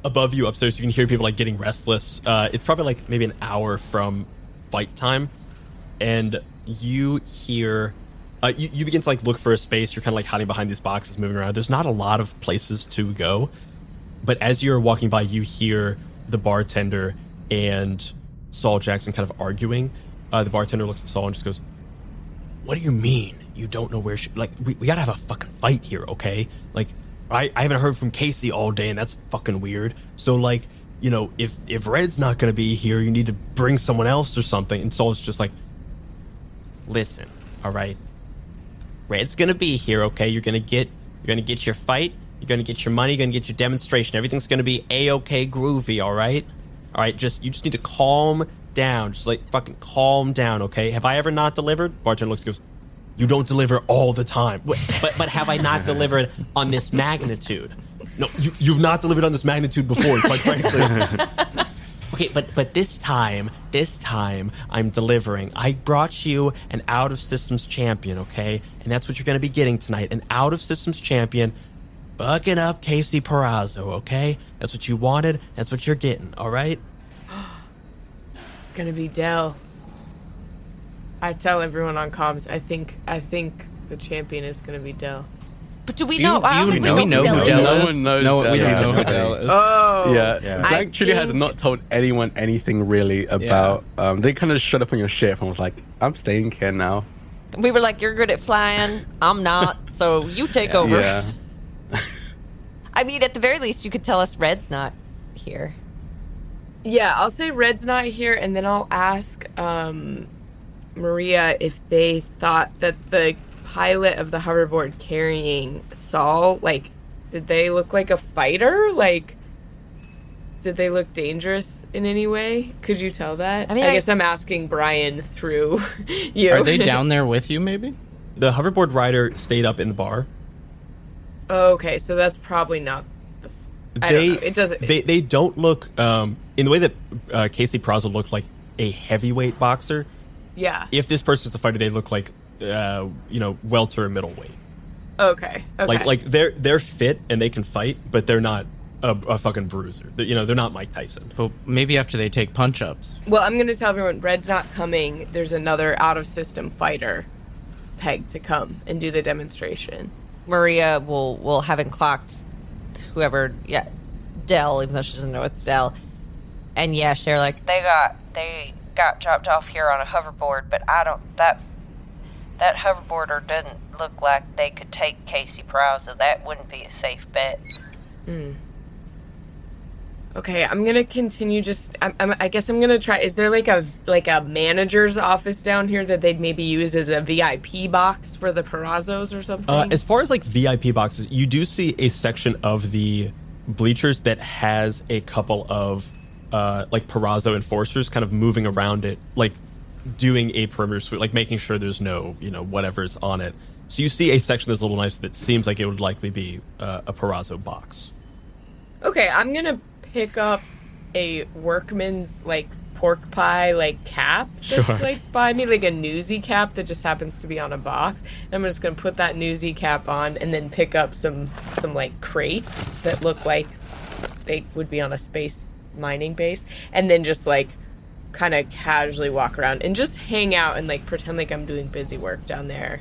above you upstairs, you can hear people like getting restless. Uh, it's probably like maybe an hour from fight time, and you hear. Uh, you, you begin to like look for a space. You're kind of like hiding behind these boxes, moving around. There's not a lot of places to go, but as you're walking by, you hear the bartender and Saul Jackson kind of arguing. Uh, the bartender looks at Saul and just goes, what do you mean you don't know where she like we, we gotta have a fucking fight here okay like I, I haven't heard from casey all day and that's fucking weird. So like you know if if red's not gonna be here you need to bring someone else or something. And saul's just like listen all right? Red's gonna be here okay? You're gonna get you're gonna get your fight you're gonna get your money you're gonna get your demonstration. Everything's gonna be a-okay groovy all right? All right just you just need to calm down. Just like fucking calm down okay? Have i ever not delivered? Bartender looks goes you don't deliver all the time Wait, but but have i not delivered on this magnitude no you, you've not delivered on this magnitude before quite frankly Okay, but but this time, this time I'm delivering. I brought you an out of systems champion, okay? And that's what you're gonna be getting tonight. An out of systems champion bucking up Casey Perazzo, okay? That's what you wanted, that's what you're getting, alright? It's gonna be Dell. I tell everyone on comms. I think I think the champion is gonna be Dell. But do we Do know? you, I do don't you think know, we we know know who who Dell Dell is. is? No one knows No, we Dell. don't know who Dell is. Oh, Yeah, Yeah. I Blank truly has not told anyone anything really about. Um, they kind of shut up on your ship and was like, "I'm staying here now." We were like, "You're good at flying. I'm not. So you take over." Yeah, I mean, at the very least, you could tell us Red's not here. Yeah, I'll say Red's not here, and then I'll ask um, Maria if they thought that the pilot of the hoverboard carrying Saul, like, did they look like a fighter? Like, did they look dangerous in any way? Could you tell that? I mean, I, I- guess I'm asking Brian through you. Are they down there with you? Maybe. The hoverboard rider stayed up in the bar. okay, so that's probably not. The, I they don't know. It doesn't. They they don't look um, in the way that uh, Casey Perazzo looked like a heavyweight boxer. Yeah. If this person's a fighter, they look like uh, you know welter or middleweight. Okay. Okay. Like like they're they're fit and they can fight, but they're not a, a fucking bruiser. They- You know they're not Mike Tyson. But maybe after they take punch ups. Well, I'm going to tell everyone Red's not coming. There's another out of system fighter pegged to come and do the demonstration. Maria will will having clocked whoever, yeah, Dell, even though she doesn't know it's Dell. And yeah, share like they got they got dropped off here on a hoverboard, but I don't that that hoverboarder doesn't look like they could take Casey Perazzo. That wouldn't be a safe bet. Hmm. Okay, I'm gonna continue. Just, I'm, I'm, I guess I'm gonna try. Is there like a like a manager's office down here that they'd maybe use as a VIP box for the Perazzos or something? Uh, as far as like VIP boxes, you do see a section of the bleachers that has a couple of uh, like Perazzo enforcers kind of moving around it, like doing a perimeter sweep, like making sure there's no you know whatever's on it. So you see a section that's a little nice that seems like it would likely be uh, a Perazzo box. Okay, I'm gonna pick up a workman's like pork pie like cap that's Sure. like by me, like a newsy cap that just happens to be on a box. And I'm just gonna put that newsy cap on and then pick up some some like crates that look like they would be on a space mining base, and then just like kind of casually walk around and just hang out and like pretend like I'm doing busy work down there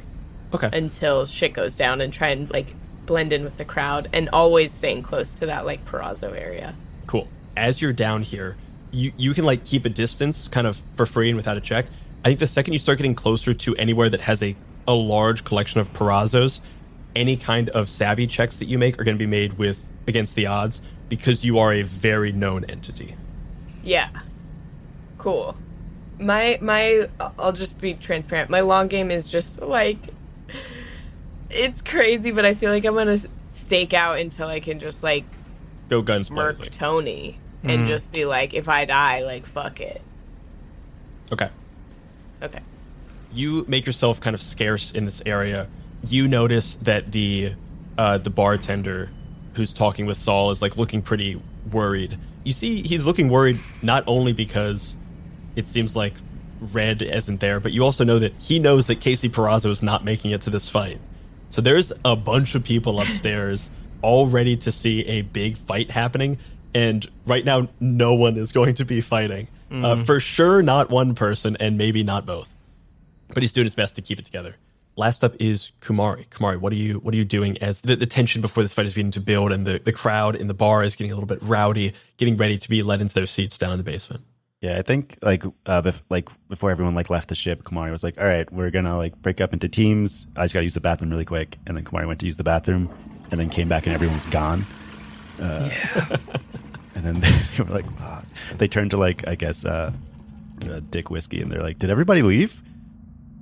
Okay. until shit goes down and try and like blend in with the crowd and always staying close to that like Perazzo area. Cool. As you're down here, you you can like keep a distance kind of for free and without a check. I think the second you start getting closer to anywhere that has a a large collection of Perazzos, any kind of savvy checks that you make are going to be made with against the odds because you are a very known entity. Yeah. Cool. My my I'll just be transparent. My long game is just like it's crazy, but I feel like I'm going to stake out until I can just like Go guns murk blazing. Tony and Mhm. just be like if I die like fuck it. Okay. Okay. you make yourself kind of scarce in this area. You notice that the uh, the bartender who's talking with Saul is like looking pretty worried. You see, he's looking worried not only because it seems like Red isn't there, but you also know that he knows that Casey Perazzo is not making it to this fight. So there's a bunch of people upstairs all ready to see a big fight happening, and right now no one is going to be fighting. Uh, Mhm. for sure, not one person, and maybe not both but he's doing his best to keep it together. Last up is Kumari. Kumari, what are you what are you doing as the, the tension before this fight is beginning to build and the, the crowd in the bar is getting a little bit rowdy, getting ready to be led into their seats down in the basement. Yeah, I think like uh, bef- like before everyone like left the ship, Kumari was like, "All right, we're gonna like break up into teams. I just gotta use the bathroom really quick." And then Kumari went to use the bathroom, and then came back and everyone's gone. Uh, and then they, were like, they turned to like I guess uh, uh, Dick Whiskey, and they're like, "Did everybody leave?"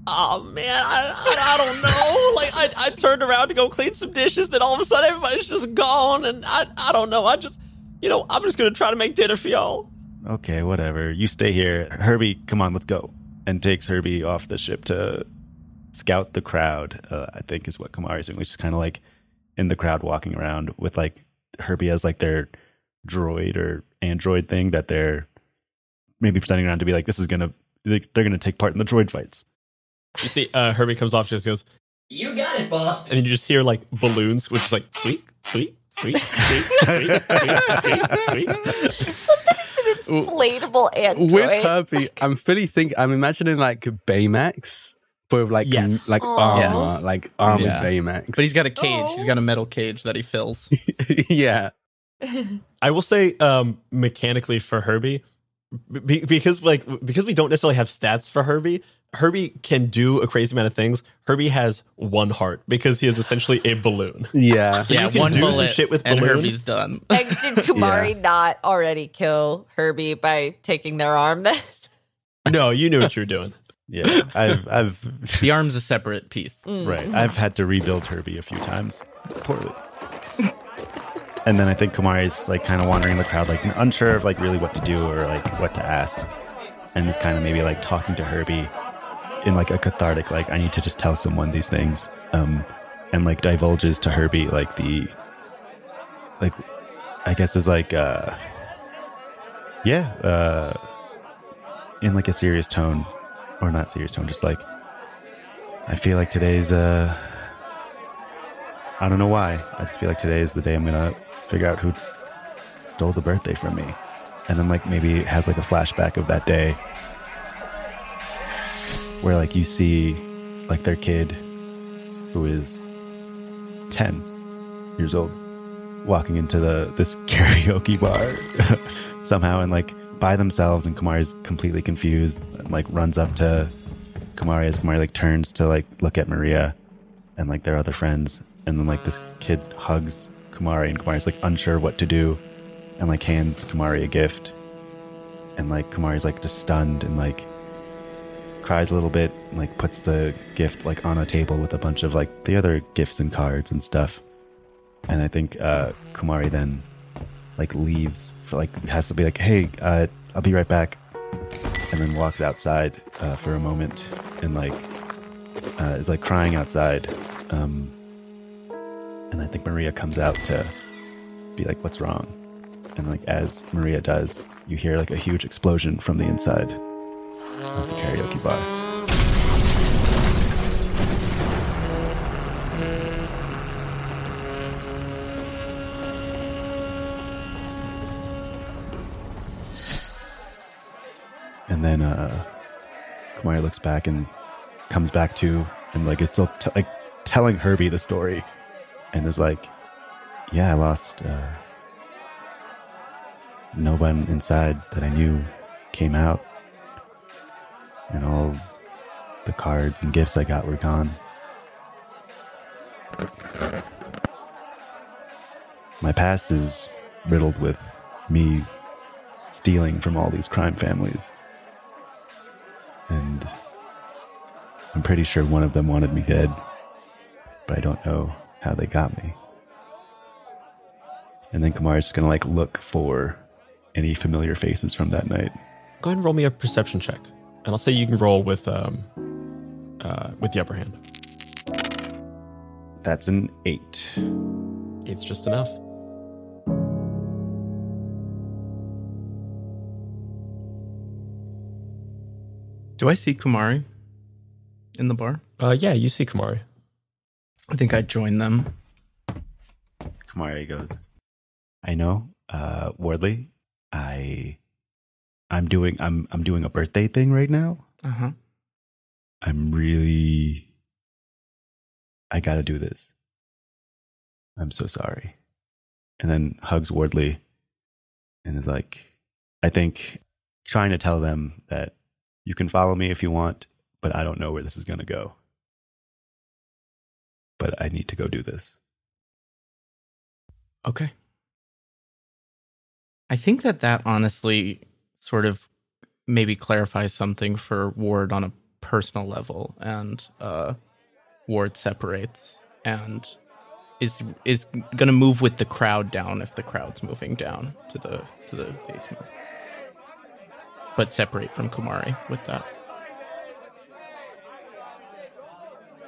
Oh man, I, I, I don't know. Like I, I turned around to go clean some dishes, then all of a sudden everybody's just gone, and I I don't know. I just you know I'm just gonna try to make dinner for y'all. Okay, whatever. You stay here. Herbie, come on, let's go. And takes Herbie off the ship to scout the crowd, uh, I think is what Kumari's doing, which is kind of like in the crowd walking around with like Herbie as like their droid or android thing that they're maybe presenting around to be like, this is to, they're to take part in the droid fights. You see, uh, Herbie comes off, just goes, You got it, boss. and then you just hear like balloons, which is like squeak, squeak, squeak, squeak, squeak, squeak, squeak, squeak. inflatable android. With Herbie, I'm fully thinking. I'm imagining like Baymax, but with like Yes. com- like Aw. armor, Yes. like armored Yeah. Baymax. But he's got a cage. He's got a metal cage that he fills. yeah. I will say, um, mechanically for Herbie, be- because like because we don't necessarily have stats for Herbie. Herbie can do a crazy amount of things. Herbie has one heart because he is essentially a balloon. Yeah. So yeah, you can one do some bullet shit with and balloon. Herbie's done. Like, did Kumari not already kill Herbie by taking their arm then? No, you knew what you were doing. Yeah, I've I've The arm's a separate piece. Mm. right. I've had to rebuild Herbie a few times, poorly. and then I think Kumari's like kind of wandering in the crowd, like unsure of like really what to do or like what to ask, and is kind of maybe like talking to Herbie in like a cathartic, like I need to just tell someone these things, um, and like divulges to Herbie like the, like, I guess is like, uh, yeah, uh, in like a serious tone, or not serious tone, just like. I feel like today's uh I don't know why. I just feel like today is the day I'm gonna figure out who stole the birthday from me. And then like maybe has like a flashback of that day where like you see like their kid who is ten years old walking into the this karaoke bar somehow and like by themselves and Kumari's completely confused and like runs up to Kumari as Kumari like turns to like look at Maria and like their other friends. And then like this kid hugs Kumari and Kumari's like unsure what to do and like hands Kumari a gift. And like Kumari's like just stunned and like cries a little bit and like puts the gift like on a table with a bunch of like the other gifts and cards and stuff. And I think uh Kumari then like leaves for like has to be like hey uh I'll be right back. And then walks outside uh, for a moment and like uh, is like crying outside. Um, and i think maria comes out to be like what's wrong? And like as maria does you hear like a huge explosion from the inside of the karaoke bar. And then uh Kumari looks back and comes back to and like is still t- like telling Herbie the story. And is like yeah I lost uh no one inside that I knew came out and all the cards and gifts I got were gone my past is riddled with me stealing from all these crime families and I'm pretty sure one of them wanted me dead, but I don't know how they got me. And then Kumari's just gonna like look for any familiar faces from that night. Go ahead and roll me a perception check, and I'll say you can roll with um uh with the upper hand. That's an eight. It's just enough. Do I see Kumari in the bar? Uh, yeah, you see Kumari. I think I join them. Kumari goes, I know, uh, Wardley, I, I'm doing, I'm, I'm doing a birthday thing right now. Uh huh. I'm really, I gotta do this. I'm so sorry. And then hugs Wardley and is like, I think trying to tell them that you can follow me if you want, but I don't know where this is going to go. But I need to go do this. Okay. I think that that honestly sort of maybe clarify something for Ward on a personal level, and uh, Ward separates and is is going to move with the crowd down if the crowd's moving down to the to the basement, but separate from Kumari with that.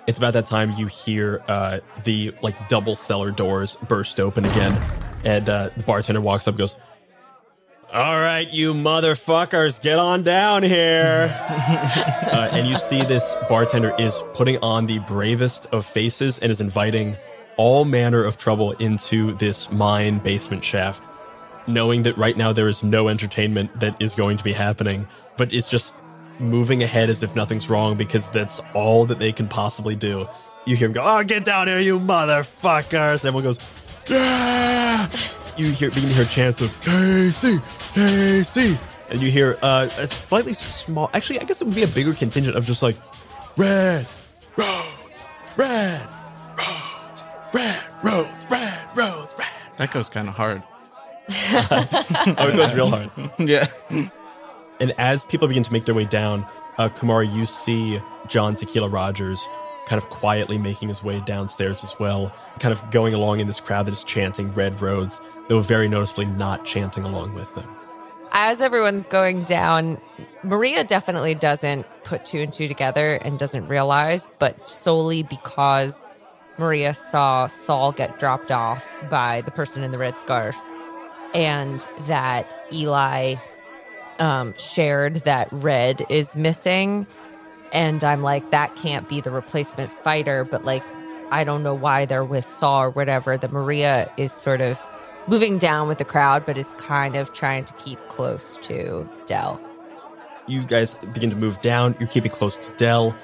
It's about that time you hear uh, the like double cellar doors burst open again, and uh, the bartender walks up goes, "All right, you motherfuckers, get on down here." uh, and you see this bartender is putting on the bravest of faces and is inviting all manner of trouble into this mine basement shaft, knowing that right now there is no entertainment that is going to be happening, but it's just moving ahead as if nothing's wrong because that's all that they can possibly do. You hear him go, "Oh, get down here, you motherfuckers!" And everyone goes, "Yeah!" You hear begin to hear chants of Casey, Casey, and you hear uh, a slightly small. Actually, I guess it would be a bigger contingent of just like red roads, red roads, red roads, red roads, red. That goes kind of hard. oh, it goes real hard. yeah. And as people begin to make their way down, uh, Kumari, you see John Tequila Rogers kind of quietly making his way downstairs as well, kind of going along in this crowd that is chanting Red Roads, though very noticeably not chanting along with them. As everyone's going down, Maria definitely doesn't put two and two together and doesn't realize, but solely because Maria saw Saul get dropped off by the person in the red scarf and that Eli um, shared that Red is missing. And I'm like, that can't be the replacement fighter. But like, I don't know why they're with Saul or whatever. The Maria is sort of moving down with the crowd, but is kind of trying to keep close to Dell. You guys begin to move down. You're keeping close to Dell.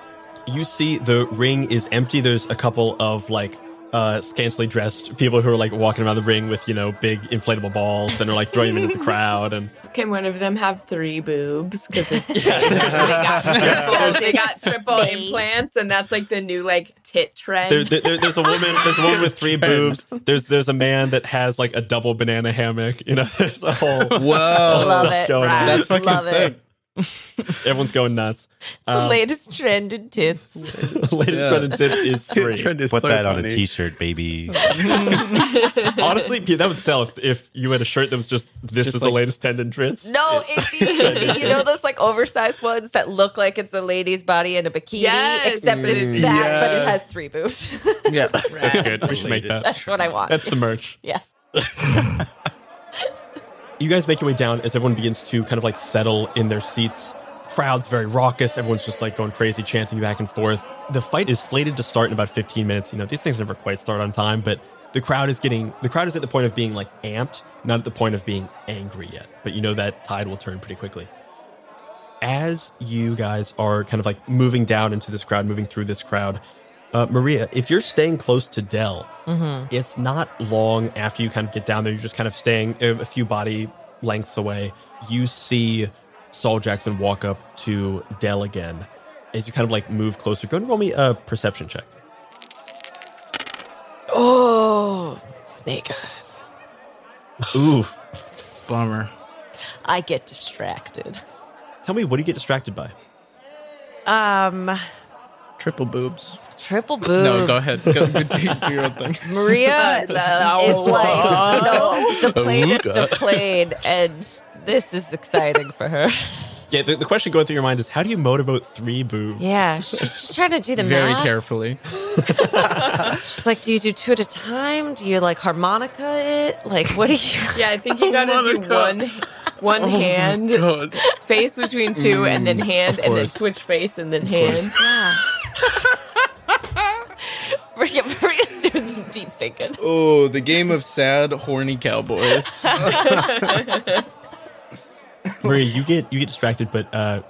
You see the ring is empty. There's a couple of like uh, scantily dressed people who are like walking around the ring with you know big inflatable balls and are like throwing them into the crowd and Can one of them have three boobs? Because it's they, got triple, they got triple implants, and that's like the new like tit trend. there, there, there's a woman there's a woman with three boobs there's there's a man that has like a double banana hammock you know there's a whole Whoa. whole Love stuff it. going on. That's fucking Love it. Sick. everyone's going nuts The Um, latest trend in tits. The latest Yeah. trend in tip is three Trend is Put so that on funny. a t-shirt, baby. honestly Pete, that would sell if, if you had a shirt that was just this Just is the like- latest trend in trends No, it's you know those like oversized ones that look like it's a lady's body in a bikini, Yes. except Mm. it's that, but it Yes. has three boobs. Yeah. that's good we should make that That's what I want. that's the merch yeah. You guys make your way down as everyone begins to kind of like settle in their seats. Crowd's very raucous. Everyone's just like going crazy, chanting back and forth. The fight is slated to start in about 15 minutes. You know, these things never quite start on time, but the crowd is getting, the crowd is at the point of being like amped, not at the point of being angry yet. But you know that tide will turn pretty quickly. As you guys are kind of like moving down into this crowd, moving through this crowd, uh, Maria, if you're staying close to Dell, it's not long after you kind of get down there. You're just kind of staying a a few body lengths away. You see Saul Jackson walk up to Dell again. As you kind of like move closer, go and roll me a perception check. Oh, snake eyes. Ooh. Bummer. I get distracted. Tell me, what do you get distracted by? Um, Triple boobs. triple boobs. No, go ahead. Go, go do, do your own thing. Maria is like, you know, the plainest of plain, and this is exciting for her. Yeah, the, the question going through your mind is how do you motivate three boobs? Yeah, she's, she's trying to do the Very math. carefully. She's like, do you do two at a time? Do you like harmonica it? Like, what do you? yeah, I think you gotta do one one hand God. face between two, and then hand, and then switch face, and then hand. Yeah. Maria, Maria's doing some deep thinking. Oh, the game of sad, horny cowboys. Maria, you get you get distracted, but uh,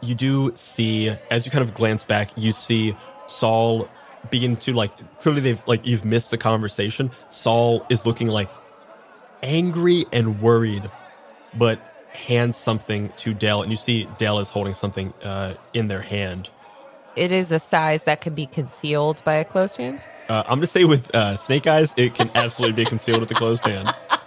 you do see as you kind of glance back, you see Saul begin to like clearly they've like you've missed the conversation. Saul is looking like angry and worried, but hands something to Dale, and you see Dale is holding something uh, in their hand. It is a size that can be concealed by a closed hand. Uh, I'm gonna say with uh, Snake Eyes, it can absolutely be concealed with a closed hand.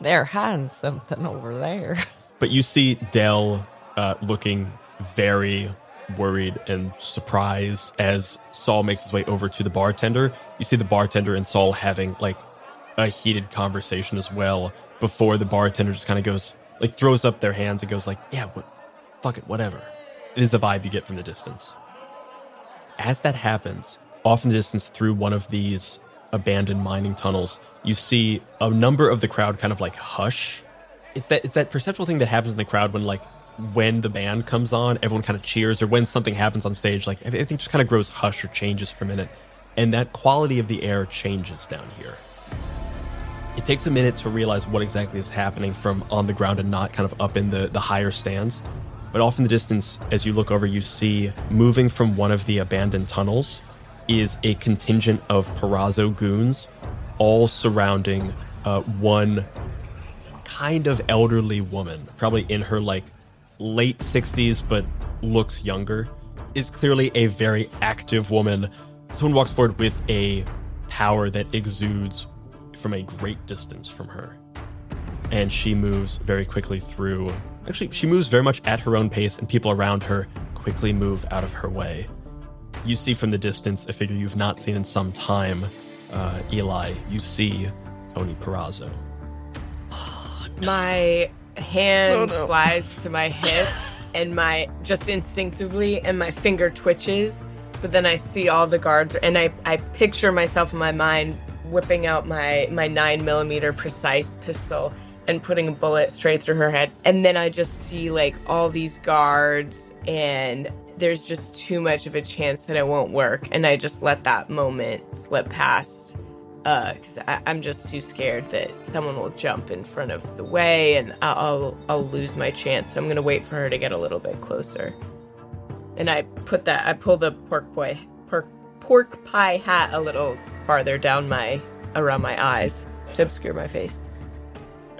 They're hiding something over there. But you see Dell uh, looking very worried and surprised as Saul makes his way over to the bartender. You see the bartender and Saul having like a heated conversation as well before the bartender just kind of goes, like, throws up their hands and goes, like, yeah, what, fuck it, whatever. It is the vibe you get from the distance. As that happens, off in the distance through one of these abandoned mining tunnels, you see a number of the crowd kind of like hush. It's that it's that perceptual thing that happens in the crowd when like when the band comes on, everyone kind of cheers, or when something happens on stage, like everything just kind of grows hush or changes for a minute, and that quality of the air changes down here. It takes a minute to realize what exactly is happening from on the ground and not kind of up in the, the higher stands. But off in the distance, as you look over, you see moving from one of the abandoned tunnels is a contingent of Perazzo goons, all surrounding uh, one kind of elderly woman, probably in her like late 60s, but looks younger, is clearly a very active woman. Someone walks forward with a power that exudes from a great distance from her. And she moves very quickly through. Actually, she moves very much at her own pace, and people around her quickly move out of her way. You see from the distance a figure you've not seen in some time. Uh, Eli, you see Tony Perazzo. My hand flies to my hip and my just instinctively and my finger twitches but then i see all the guards and i, I picture myself in my mind whipping out my my nine millimeter precise pistol and putting a bullet straight through her head and then i just see like all these guards and there's just too much of a chance that it won't work and i just let that moment slip past uh, because I'm just too scared that someone will jump in front of the way and I'll, I'll lose my chance. So I'm gonna wait for her to get a little bit closer. And I put that I pull the pork boy pork pork pie hat a little farther down my around my eyes to obscure my face.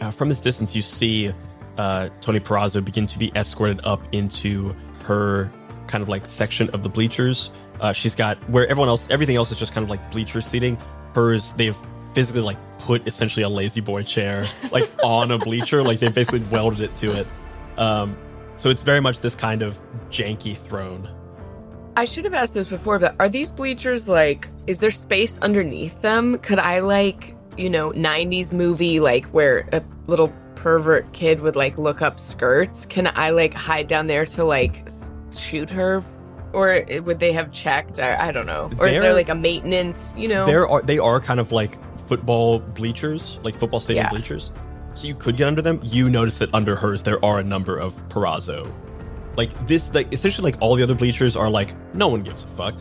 Uh, from this distance, you see uh, Tony Perazzo begin to be escorted up into her kind of like section of the bleachers. Uh, she's got where everyone else, everything else is just kind of like bleacher seating. Hers, they've physically like put essentially a lazy boy chair like on a bleacher, like they basically welded it to it. Um, so it's very much this kind of janky throne. I should have asked this before, but are these bleachers like is there space underneath them? Could I like, you know, 90s movie like where a little pervert kid would like look up skirts? Can I like hide down there to like shoot her? Or would they have checked? I, I don't know. Or is there There- like a maintenance, you know? There are they are kind of like football bleachers, like football stadium Yeah. bleachers. So you could get under them. You notice that under hers there are a number of Perazzo. Like this, like essentially, like all the other bleachers are like no one gives a fuck.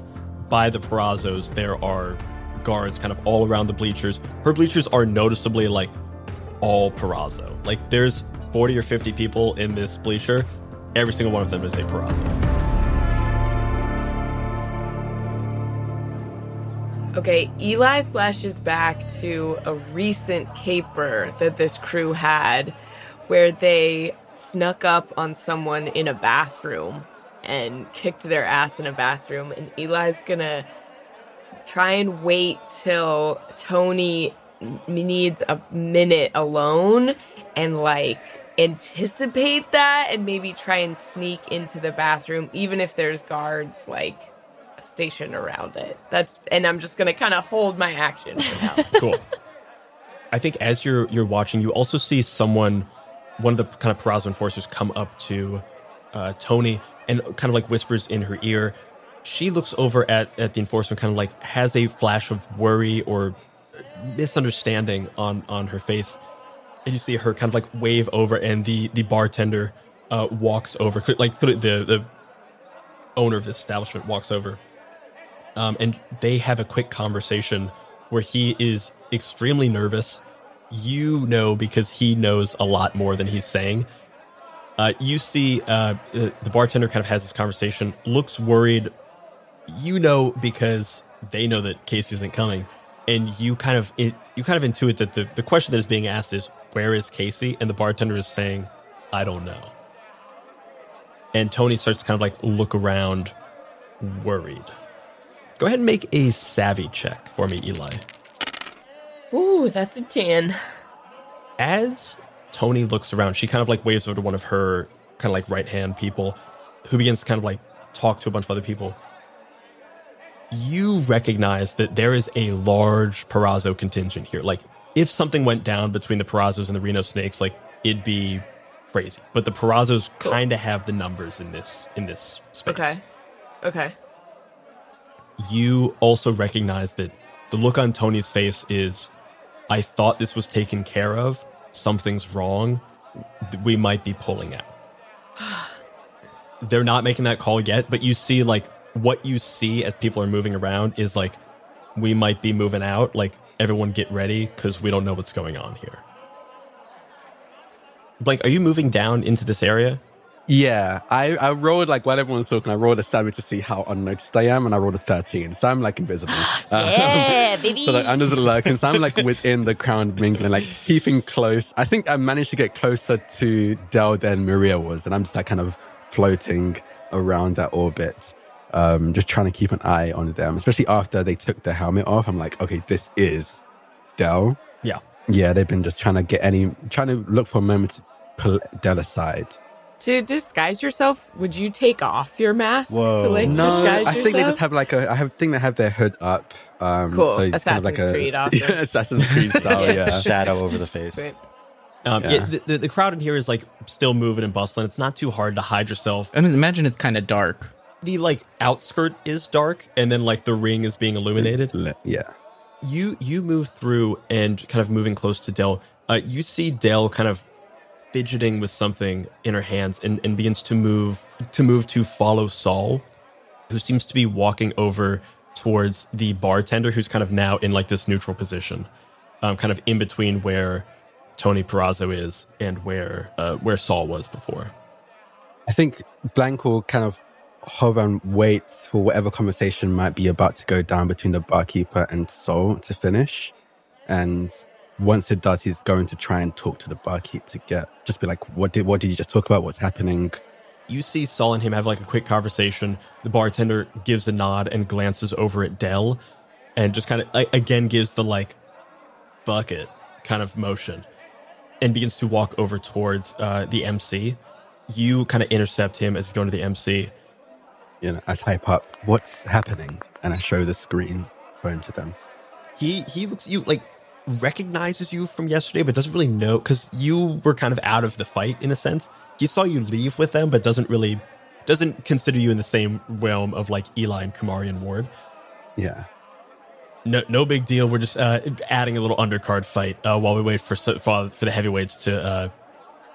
By the Perazzos, there are guards kind of all around the bleachers. Her bleachers are noticeably like all Perazzo. Like there's 40 or 50 people in this bleacher. Every single one of them is a Perazzo. Okay, Eli flashes back to a recent caper that this crew had where they snuck up on someone in a bathroom and kicked their ass in a bathroom. And Eli's gonna try and wait till Tony needs a minute alone and like anticipate that and maybe try and sneak into the bathroom, even if there's guards like stationed around it. That's and I'm just gonna kind of hold my action for now. cool. I think as you're you're watching, you also see someone, one of the kind of Perazzo enforcers, come up to uh, Tony and kind of like whispers in her ear. She looks over at at the enforcer, kind of like has a flash of worry or misunderstanding on on her face, and you see her kind of like wave over, and the the bartender uh, walks over, like the the owner of this establishment walks over um, and they have a quick conversation where he is extremely nervous. You know because he knows a lot more than he's saying. Uh, you see, uh, the bartender kind of has this conversation, looks worried. You know because they know that Casey isn't coming, and you kind of it, you kind of intuit that the, the question that is being asked is where is Casey, and the bartender is saying, I don't know. And Tony starts to kind of like look around, worried. Go ahead and make a savvy check for me, Eli. Ooh, that's a ten. As Tony looks around, she kind of like waves over to one of her kind of like right hand people who begins to kind of like talk to a bunch of other people. You recognize that there is a large Perazzo contingent here. Like, if something went down between the Perazzos and the Reno Snakes, like it'd be crazy. But the Perazzos kind of have the numbers in this in this space. Okay. Okay. you also recognize that the look on Tony's face is I thought this was taken care of. Something's wrong. We might be pulling out. They're not making that call yet, but you see like what you see as people are moving around is like we might be moving out. Like everyone get ready cuz we don't know what's going on here. Blank, are you moving down into this area? Yeah, I, I rolled like while everyone's talking, I rolled a seven to see how unnoticed I am, and I rolled a thirteen, so I'm like invisible. Yeah, baby. so like I'm just lurking, so I'm like within the crowd mingling, like keeping close. I think I managed to get closer to Dell than Maria was, and I'm just like kind of floating around that orbit, um, just trying to keep an eye on them, especially after they took the helmet off. I'm like, okay, this is Dell. Yeah. Yeah, they've been just trying to get any, trying to look for a moment to pull Dell aside. To disguise yourself, would you take off your mask to like no, disguise I think they just have like a. I have think they have their hood up. Um, Cool. so it's kind of Assassin's like a, Creed, awesome. Yeah, Assassin's Creed style. yeah. Shadow over the face. Sweet. Um, Yeah. yeah, the, the, the crowd in here is like still moving and bustling. It's not too hard to hide yourself. And imagine it's kind of dark. The like outskirt is dark, and then like the ring is being illuminated. Yeah. You you move through and kind of moving close to Dell. Uh, you see Dell kind of fidgeting with something in her hands and, and begins to move to move to follow Saul, who seems to be walking over towards the bartender, who's kind of now in like this neutral position, um, kind of in between where Tony Perazzo is and where uh, where Saul was before. I think will kind of hover and wait for whatever conversation might be about to go down between the barkeeper and Saul to finish. And once it does, he's going to try and talk to the barkeep to get just be like, what did what did you just talk about? What's happening? You see Saul and him have like a quick conversation. The bartender gives a nod and glances over at Dell and just kind of like, again gives the like bucket kind of motion and begins to walk over towards uh, the MC. You kind of intercept him as he's going to the MC. You know, I type up what's happening and I show the screen phone to them. He he looks you like recognizes you from yesterday, but doesn't really know because you were kind of out of the fight in a sense. He saw you leave with them, but doesn't really doesn't consider you in the same realm of like Eli and Kumari and Ward. Yeah. No, no big deal. We're just uh, adding a little undercard fight uh, while we wait for for, for the heavyweights to uh,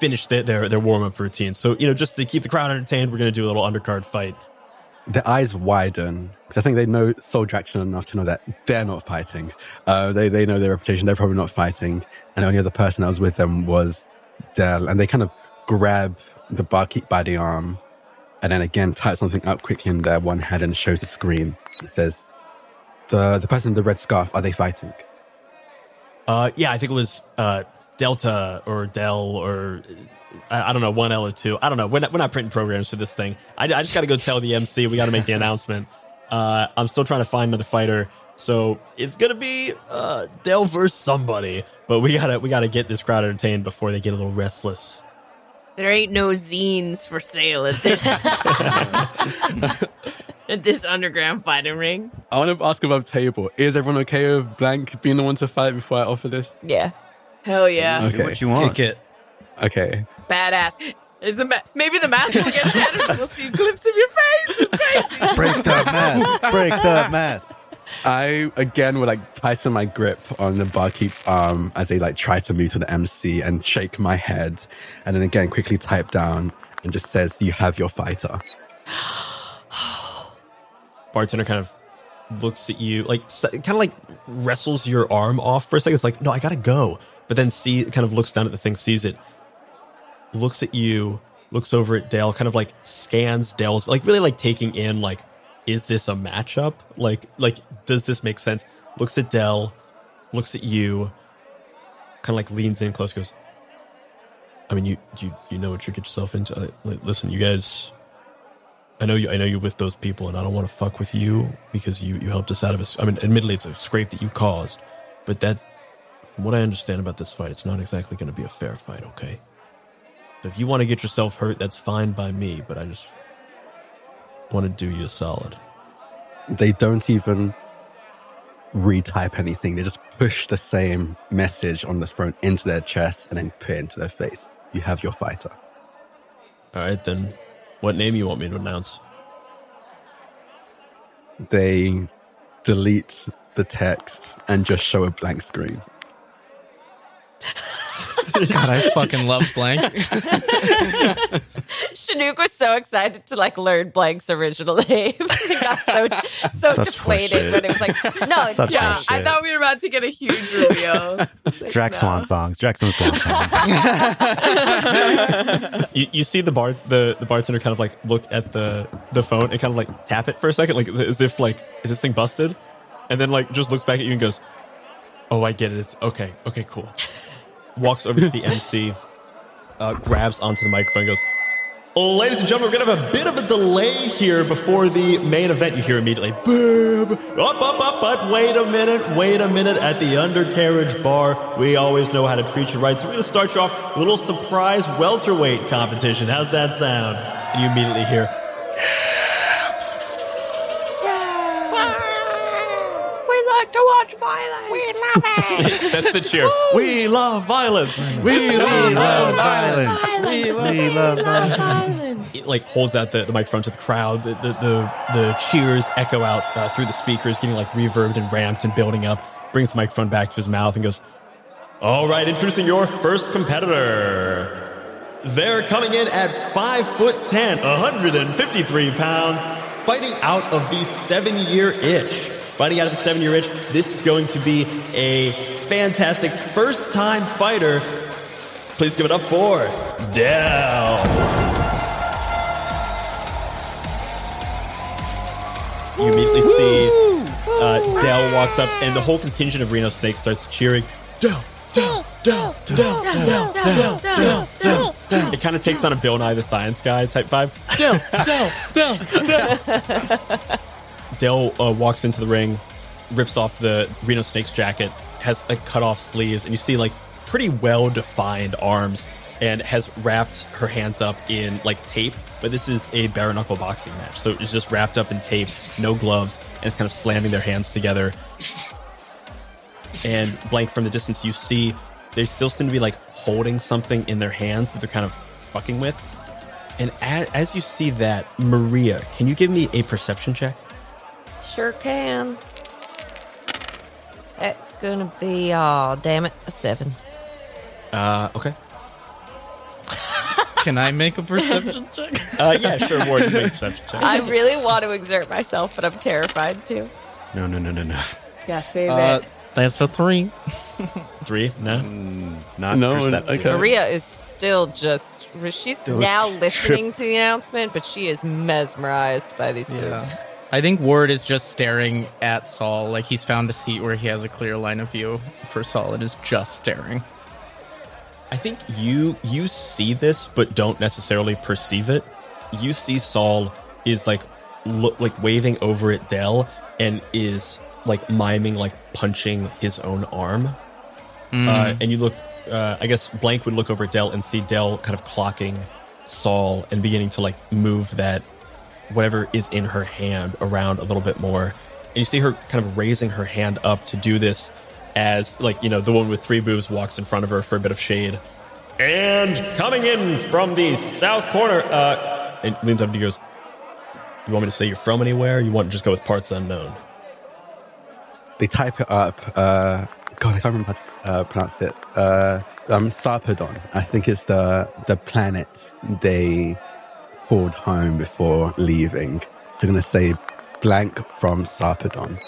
finish their their, their warm up routine. So you know, just to keep the crowd entertained, we're going to do a little undercard fight. Their eyes widen because I think they know Saul Jackson enough to know that they're not fighting. Uh, they they know their reputation. They're probably not fighting, and the only other person that was with them was Dell. And they kind of grab the barkeep by the arm, and then again type something up quickly in their one hand and shows the screen. It says, "the the person in the red scarf are they fighting?" Uh, yeah, I think it was uh, Delta or Dell or I, I don't know one L or two. I don't know. We're not, we're not printing programs for this thing. I, I just got to go tell the MC. We got to make the announcement. Uh, I'm still trying to find another fighter, so it's gonna be uh, Dell versus somebody. But we gotta we gotta get this crowd entertained before they get a little restless. There ain't no zines for sale at this at this underground fighting ring. I want to ask above table: Is everyone okay with Blank being the one to fight before I offer this? Yeah. Hell yeah. Okay. what you want. Kick it. Okay. Badass. Is the ma- maybe the mask will get shattered. We'll see clips of your face. It's crazy. Break that mask. Break that mask. I again would like tighten my grip on the barkeep's arm as they like try to move to the MC and shake my head, and then again quickly type down and just says, "You have your fighter." Bartender kind of looks at you, like kind of like wrestles your arm off for a second. It's like, no, I gotta go. But then see, kind of looks down at the thing, sees it, looks at you, looks over at Dale, kind of like scans Dale's, like really like taking in, like, is this a matchup? Like, like, does this make sense? Looks at Dell, looks at you, kind of like leans in close, goes, I mean, you, you, you know what you get yourself into. Uh, li- Listen, you guys, I know you. I know you're with those people, and I don't want to fuck with you because you you helped us out of us. I mean, admittedly, it's a scrape that you caused, but that's from what I understand about this fight. It's not exactly going to be a fair fight. Okay. So if you want to get yourself hurt, that's fine by me. But I just want to do you a solid. They don't even retype anything. They just push the same message on the phone into their chest and then put it into their face. You have your fighter. All right, then. What name you want me to announce? They delete the text and just show a blank screen. God, I fucking love Blank. Shenuque was so excited to like learn Blank's original name. he got so so Such deflated horseshit. when it was like, no, Such Yeah. I thought we were about to get a huge reveal. Drac no. Swan songs. Drac Swan songs. you, you see the bar the, the bartender kind of like look at the the phone and kind of like tap it for a second, like as if like is this thing busted? And then like just looks back at you and goes, "Oh, I get it. It's okay. Okay, cool." Walks over to the MC, uh, grabs onto the microphone, and goes, Ladies and gentlemen, we're gonna have a bit of a delay here before the main event. You hear immediately, boom, up, up, up, but wait a minute, wait a minute. At the undercarriage bar, we always know how to treat you right. So we're gonna start you off with a little surprise welterweight competition. How's that sound? And you immediately hear, We like to watch violence. We love it. that's the cheer. we love violence. We, love violence. We love violence. It like holds out the, the microphone to the crowd. The the the, the cheers echo out uh, through the speakers, getting like reverbed and ramped and building up. Brings the microphone back to his mouth and goes, "All right, introducing your first competitor. They're coming in at five foot ten, 153 pounds, fighting out of the seven-year itch. Fighting out of the seven-year itch. This is going to be a fantastic first-time fighter. Please give it up for Dell." You immediately see uh, Dell walks up, and the whole contingent of Reno Snake starts cheering. Dell, Dell, Dell, Dell, Dell, Dell, Dell, Dell. It kind of takes on a Bill Nye the Science Guy type vibe. Dell, Dell, Dell, Dell. Dell uh, walks into the ring, rips off the Reno Snake's jacket, has like cut off sleeves, and you see like pretty well defined arms, and has wrapped her hands up in like tape. But this is a bare knuckle boxing match, so it's just wrapped up in tape, no gloves, and it's kind of slamming their hands together. And blank from the distance, you see they still seem to be like holding something in their hands that they're kind of fucking with. And as, as you see that, Maria, can you give me a perception check? Sure can. It's gonna be, oh, damn it, a seven. Uh, okay. Can I make a perception check? Uh, yeah, sure. Ward, you make a perception check. I really want to exert myself, but I'm terrified too. No, no, no, no, no. Yeah, save Uh, it. that's a three. Three? No. Not No, perceptive. okay. Maria is still just, she's Still now trip- listening to the announcement, but she is mesmerized by these moves. I think Ward is just staring at Saul. Like he's found a seat where he has a clear line of view for Saul and is just staring. I think you you see this, but don't necessarily perceive it. You see Saul is like look like waving over at Dell and is like miming like punching his own arm. Uh, and you look, uh, I guess Blank would look over at Dell and see Dell kind of clocking Saul and beginning to like move that whatever is in her hand around a little bit more. And you see her kind of raising her hand up to do this as like, you know, the woman with three boobs walks in front of her for a bit of shade. And coming in from the south corner, uh, and leans up and he goes, You want me to say you're from anywhere? Or you want to just go with parts unknown? They type it up. Uh, God, I can't remember how to uh, pronounce it. Uh, um, Sarpedon. I think it's the the planet they called home before leaving. They're gonna say blank from Sarpedon.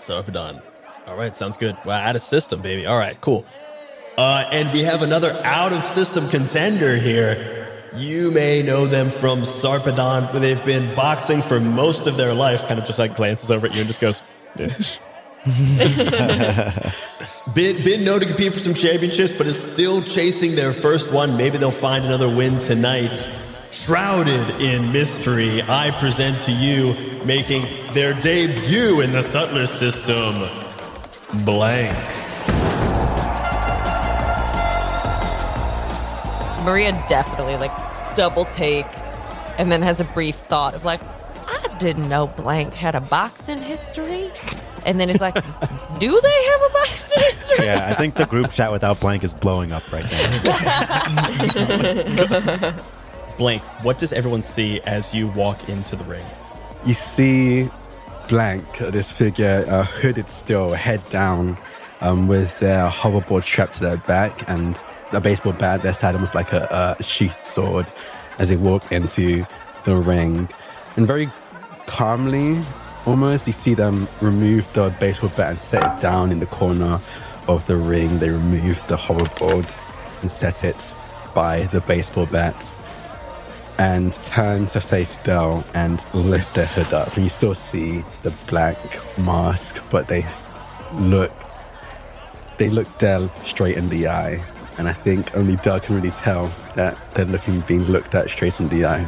Sarpedon. All right, sounds good. Out of system, baby. All right, cool. Uh, and we have another out of system contender here. You may know them from Sarpedon, where they've been boxing for most of their life. Kind of just like glances over at you and just goes, "Yeah." been, been known to compete for some championships, but is still chasing their first one. Maybe they'll find another win tonight. Shrouded in mystery, I present to you, making their debut in the Sutler system, Blank. Maria definitely like double take and then has a brief thought of like, I didn't know Blank had a boxing history. And then it's like, do they have a boxing history? Yeah, I think the group chat without blank is blowing up right now. Blank, what does everyone see as you walk into the ring? You see blank, this figure, uh, hooded still, head down, um, with their hoverboard strapped to their back and a baseball bat. Their side almost like a, a sheathed sword as they walk into the ring. And very calmly, almost, you see them remove the baseball bat and set it down in the corner of the ring. They remove the hoverboard and set it by the baseball bat and turn to face Dell and lift their hood up. And you still see the black mask, but they look they look Dell straight in the eye. And I think only Dell can really tell that they're looking being looked at straight in the eye.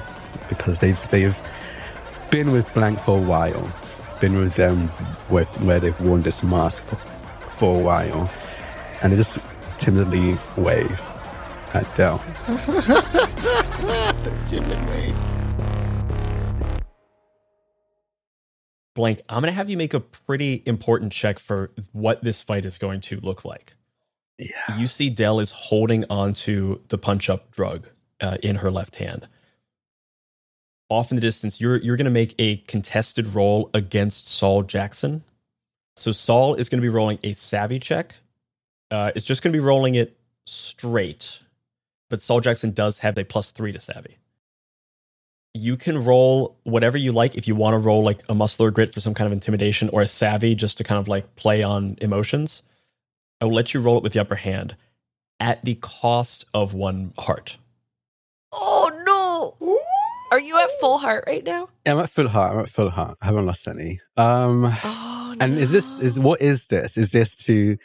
Because they've they've been with Blank for a while. Been with them where, where they've worn this mask for a while. And they just timidly wave at Dell. Blank, I'm going to have you make a pretty important check for what this fight is going to look like. Yeah. You see Dell is holding onto the punch up drug uh, in her left hand. Off in the distance, you're you're going to make a contested roll against Saul Jackson. So Saul is going to be rolling a savvy check. Uh, it's just going to be rolling it straight, but Saul Jackson does have a plus three to savvy. You can roll whatever you like. If you want to roll like a muscle or grit for some kind of intimidation, or a savvy just to kind of like play on emotions, I will let you roll it with the upper hand at the cost of one heart. Oh no! Are you at full heart right now? I'm at full heart. I'm at full heart. I haven't lost any. Um, Oh and is this is what is this? Is this to?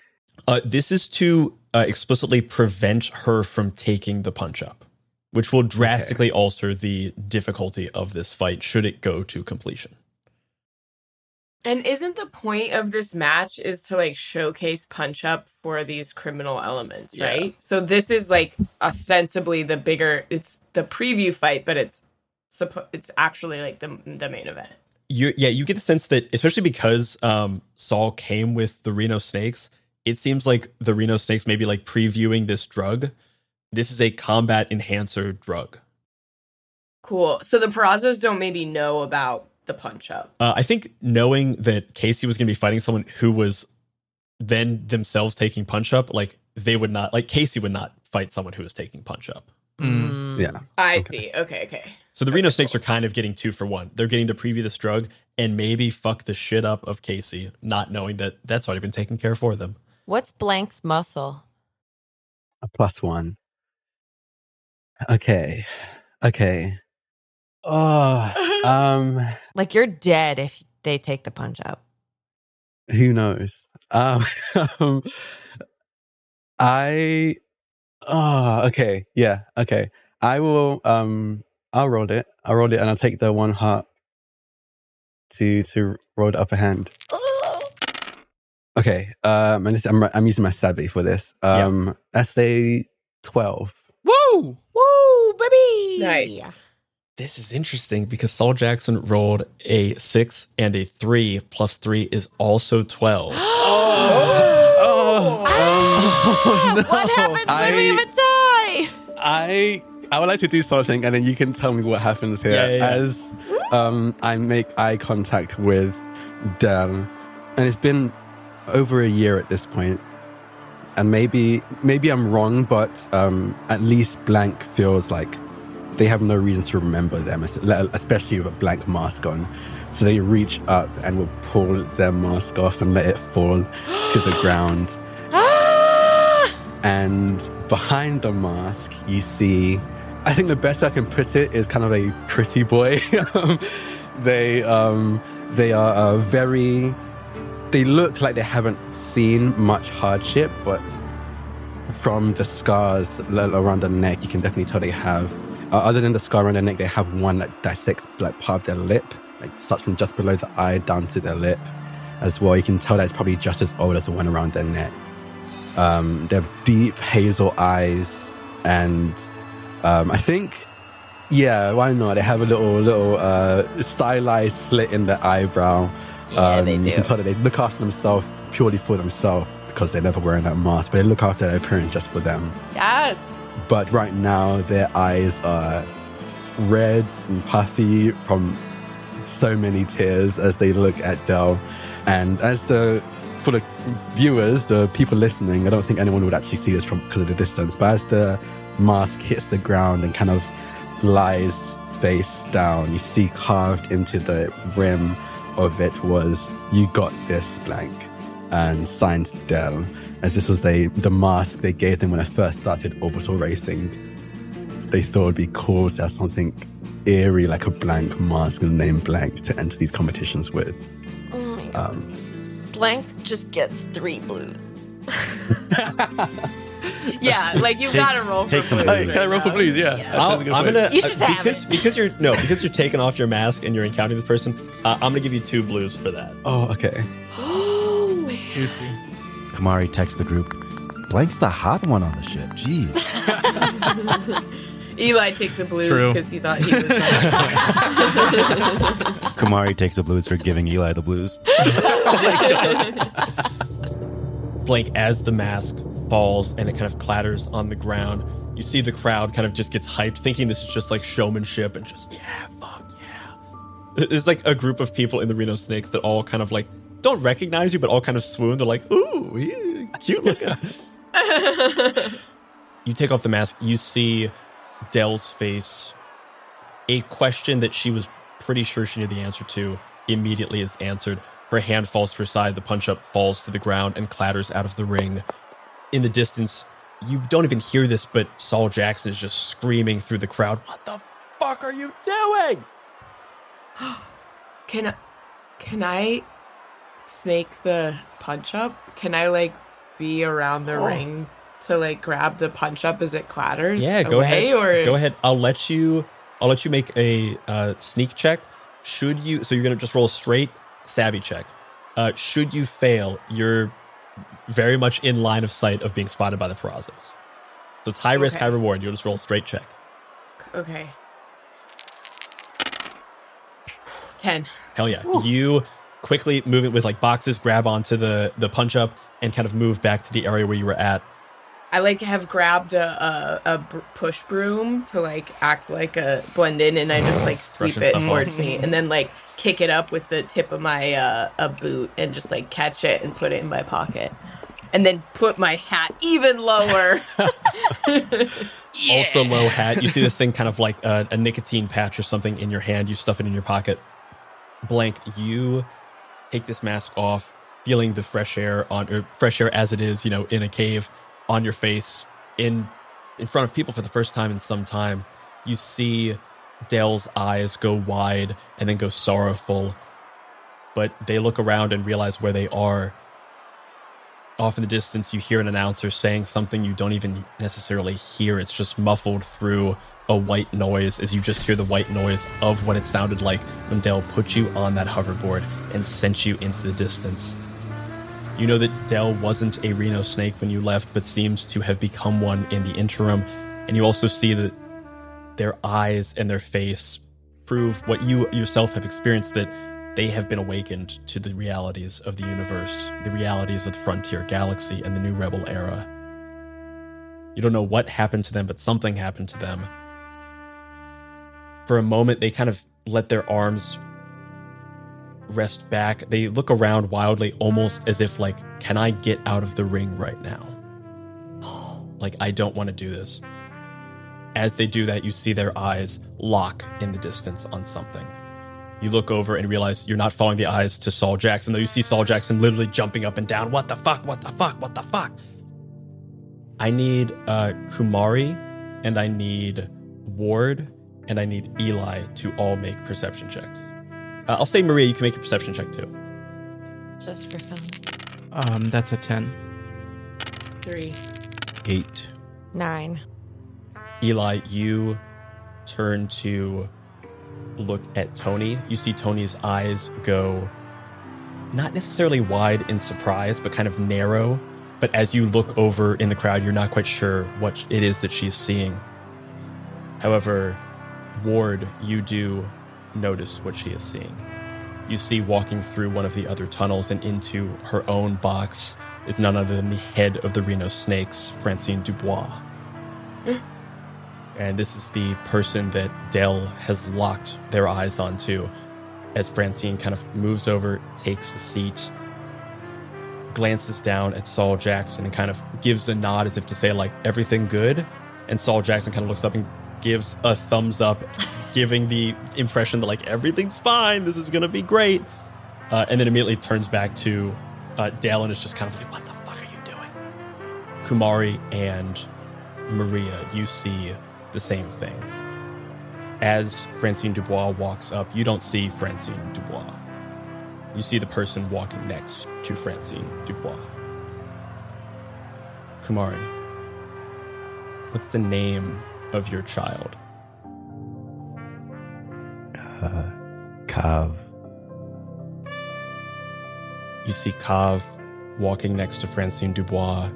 Uh, this is to uh, explicitly prevent her from taking the punch up, which will drastically alter the difficulty of this fight should it go to completion. And isn't the point of this match is to like showcase punch up for these criminal elements, Yeah. right? So this is like ostensibly the bigger it's the preview fight, but it's suppo- it's actually like the the main event. You, yeah, you get the sense that, especially because um, Saul came with the Reno Snakes, it seems like the Reno Snakes may be like previewing this drug. This is a combat enhancer drug. Cool. So the Perazzos don't maybe know about the punch up. Uh, I think knowing that Casey was going to be fighting someone who was then themselves taking punch up, like they would not, like Casey would not fight someone who was taking punch up. Yeah. I see. Okay, okay. So the Reno Snakes are kind of getting two for one. They're getting to preview this drug and maybe fuck the shit up of Casey, not knowing that that's already been taken care for them. What's Blank's muscle? A plus one. Okay. Okay. Oh, um, Like you're dead if they take the punch out. who knows? Um, um, I, oh, okay. Yeah. Okay. I will, um, I'll roll it. I'll roll it and I'll take the one heart to, to roll the upper hand. Okay. Um, and this, I'm, I'm using my savvy for this. Um, that's a 12. Woo! Woo, baby! Nice. This is interesting because Saul Jackson rolled a six and a three plus three is also 12. Oh, um, What happens when we I- have a tie? I I would like to do something, and then you can tell me what happens here Yeah, yeah, yeah. as um, I make eye contact with Dell, and it's been over a year at this point, and maybe maybe I'm wrong, but um, at least Blank feels like they have no reason to remember them, especially with a blank mask on. So they reach up and will pull their mask off and let it fall to the ground. And behind the mask, you see, I think the best I can put it is kind of a pretty boy. They, um, they are uh, very, they look like they haven't seen much hardship, but from the scars around the neck, you can definitely tell they have. Uh, other than the scar around the neck, they have one that dissects like part of their lip, like starts from just below the eye down to their lip as well. You can tell that it's probably just as old as the one around their neck. Um, they have deep hazel eyes, and um, I think, yeah, why not? They have a little little uh, stylized slit in the eyebrow. Yeah, um, they do. You can tell that they look after themselves purely for themselves because they're never wearing that mask, but they look after their appearance just for them. Yes. But right now, their eyes are red and puffy from so many tears as they look at Dell. And as the for the viewers, the people listening, I don't think anyone would actually see this from because of the distance. But as the mask hits the ground and kind of lies face down, you see carved into the rim of it was "You got this" blank and signed Dell, as this was the the mask they gave them when I first started orbital racing. They thought it'd be cool to have something eerie like a blank mask and the name blank to enter these competitions with. Oh my God. Um, Blank just gets three blues. Yeah, like you've gotta roll for take some blues. blues. Can I roll for blues? Yeah. I'll, That's a good I'm gonna You just uh, have because because you're no because you're taking off your mask and you're encountering the person. Uh, I'm gonna give you two blues for that. oh, okay. Oh, Juicy. Kumari texts the group. Blank's the hot one on the ship. Jeez. Eli takes the blues because he thought he was. Kumari takes the blues for giving Eli the blues. Blank as the mask falls and it kind of clatters on the ground. You see the crowd kind of just gets hyped, thinking this is just like showmanship and just yeah, fuck yeah. There's like a group of people in the Reno Snakes that all kind of like don't recognize you, but all kind of swoon. They're like, ooh, he- cute looking. you take off the mask, you see Dell's face. A question that she was pretty sure she knew the answer to immediately is answered. Her hand falls to her side, the punch up falls to the ground and clatters out of the ring. In the distance, you don't even hear this, but Saul Jackson is just screaming through the crowd, What the fuck are you doing? Can I, can I snake the punch up? Can I like be around the ring to like grab the punch up as it clatters? Yeah, go away, ahead. Or Go ahead. I'll let you. I'll let you make a uh, sneak check. Should you? So you're gonna just roll a straight savvy check. Uh, should you fail, you're very much in line of sight of being spotted by the Perazzos. So it's high risk, Okay. high reward. You'll just roll a straight check. Okay. Ten. Hell yeah! You quickly move it with like boxes, grab onto the the punch up, and kind of move back to the area where you were at. I like have grabbed a, a, a push broom to like act like a blend in, and I just like sweep it towards me, and then like kick it up with the tip of my uh, a boot, and just like catch it and put it in my pocket, and then put my hat even lower. ultra low hat. You see this thing kind of like a, a nicotine patch or something in your hand. You stuff it in your pocket. Blank, you take this mask off, feeling the fresh air on or fresh air as it is, you know, in a cave on your face in in front of people for the first time in some time. You see Dale's eyes go wide and then go sorrowful, but they look around and realize where they are off in the distance you hear an announcer saying something you don't even necessarily hear it's just muffled through a white noise as you just hear the white noise of what it sounded like when Dell put you on that hoverboard and sent you into the distance. You know that Dell wasn't a Reno snake when you left, but seems to have become one in the interim. And you also see that their eyes and their face prove what you yourself have experienced that they have been awakened to the realities of the universe, the realities of the frontier galaxy and the new rebel era. You don't know what happened to them, but something happened to them. For a moment, they kind of let their arms rest back. They look around wildly, almost as if, like, can I get out of the ring right now? Like, I don't want to do this. As they do that, you see their eyes lock in the distance on something. You look over and realize you're not following the eyes to Saul Jackson, though you see Saul Jackson literally jumping up and down. What the fuck? What the fuck? What the fuck? I need uh, Kumari and I need Ward and I need Eli to all make perception checks. Uh, I'll say Maria, you can make a perception check too. Just for fun. Um, that's a 10. Three. Eight. Nine. Eli, you turn to look at Tony. You see Tony's eyes go not necessarily wide in surprise, but kind of narrow. But as you look over in the crowd, you're not quite sure what it is that she's seeing. However, Ward, you do notice what she is seeing. You see walking through one of the other tunnels and into her own box is none other than the head of the Reno Snakes, Francine Dubois. And this is the person that Dell has locked their eyes onto as Francine kind of moves over, takes the seat. glances down at Saul Jackson and kind of gives a nod as if to say, like, everything good. And Saul Jackson kind of looks up and gives a thumbs up, giving the impression that, like, everything's fine. This is going to be great. Uh, and then immediately turns back to uh, Dale and is just kind of like, what the fuck are you doing? Kumari and Maria, you see the same thing. As Francine Dubois walks up, you don't see Francine Dubois. You see the person walking next to Francine Dubois. Kumari, what's the name of your child? Uh, Kav. You see Kav walking next to Francine Dubois,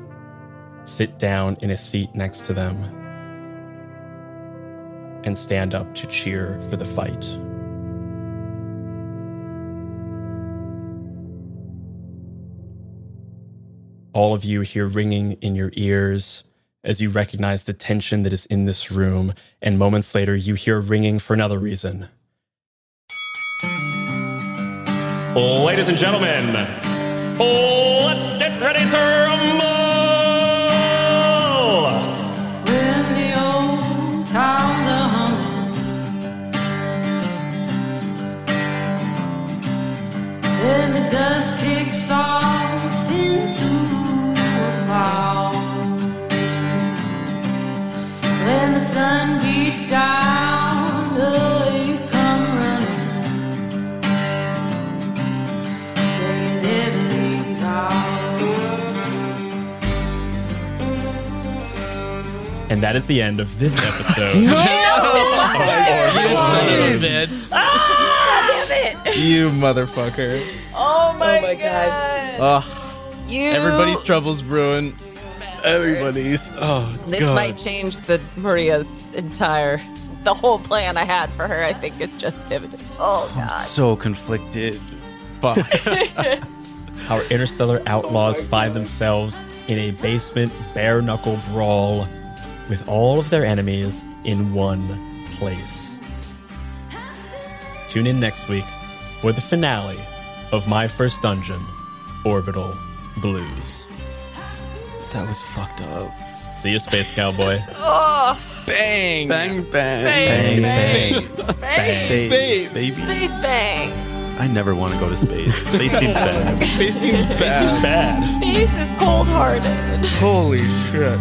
sit down in a seat next to them, and stand up to cheer for the fight. All of you hear ringing in your ears as you recognize the tension that is in this room, and moments later, you hear ringing for another reason. Ladies and gentlemen, let's get ready to rumble! Dust kicks off into a cloud. When the sun beats down, oh, you come running. Saying everything's out And that is the end of this episode. You motherfucker. Oh my, god. Ugh. You. Everybody's trouble's brewing. Everybody's. Oh, This God. might change the Maria's entire the whole plan I had for her. I think is just pivoted. Oh god. So conflicted. Fuck. Our interstellar outlaws oh find themselves in a basement bare knuckle brawl with all of their enemies in one place. Tune in next week for the finale of my first dungeon, Orbital Blues. That was fucked up. See you, Space Cowboy. Oh, Bang. Bang, bang. Bang, bang, space, bang. Space, baby. space bang. I never want to go to space. Space seems bad. Space seems It's bad. bad. Space is cold hearted. Holy shit.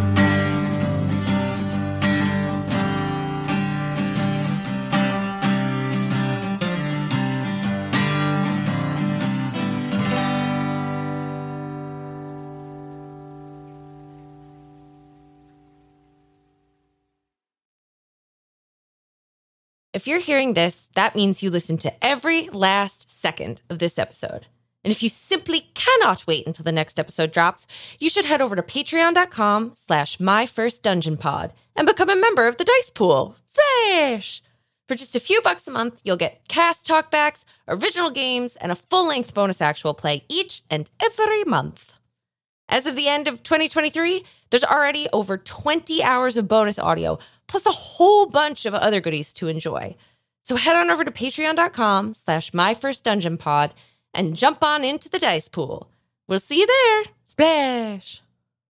If you're hearing this, that means you listened to every last second of this episode. And if you simply cannot wait until the next episode drops, you should head over to patreon.com slash my first dungeon pod and become a member of the dice pool. Fresh! For just a few bucks a month, you'll get cast talkbacks, original games, and a full-length bonus actual play each and every month. As of the end of 2023, there's already over 20 hours of bonus audio, plus a whole bunch of other goodies to enjoy. So head on over to patreon.com slash my first dungeon pod and jump on into the dice pool. We'll see you there. Splash!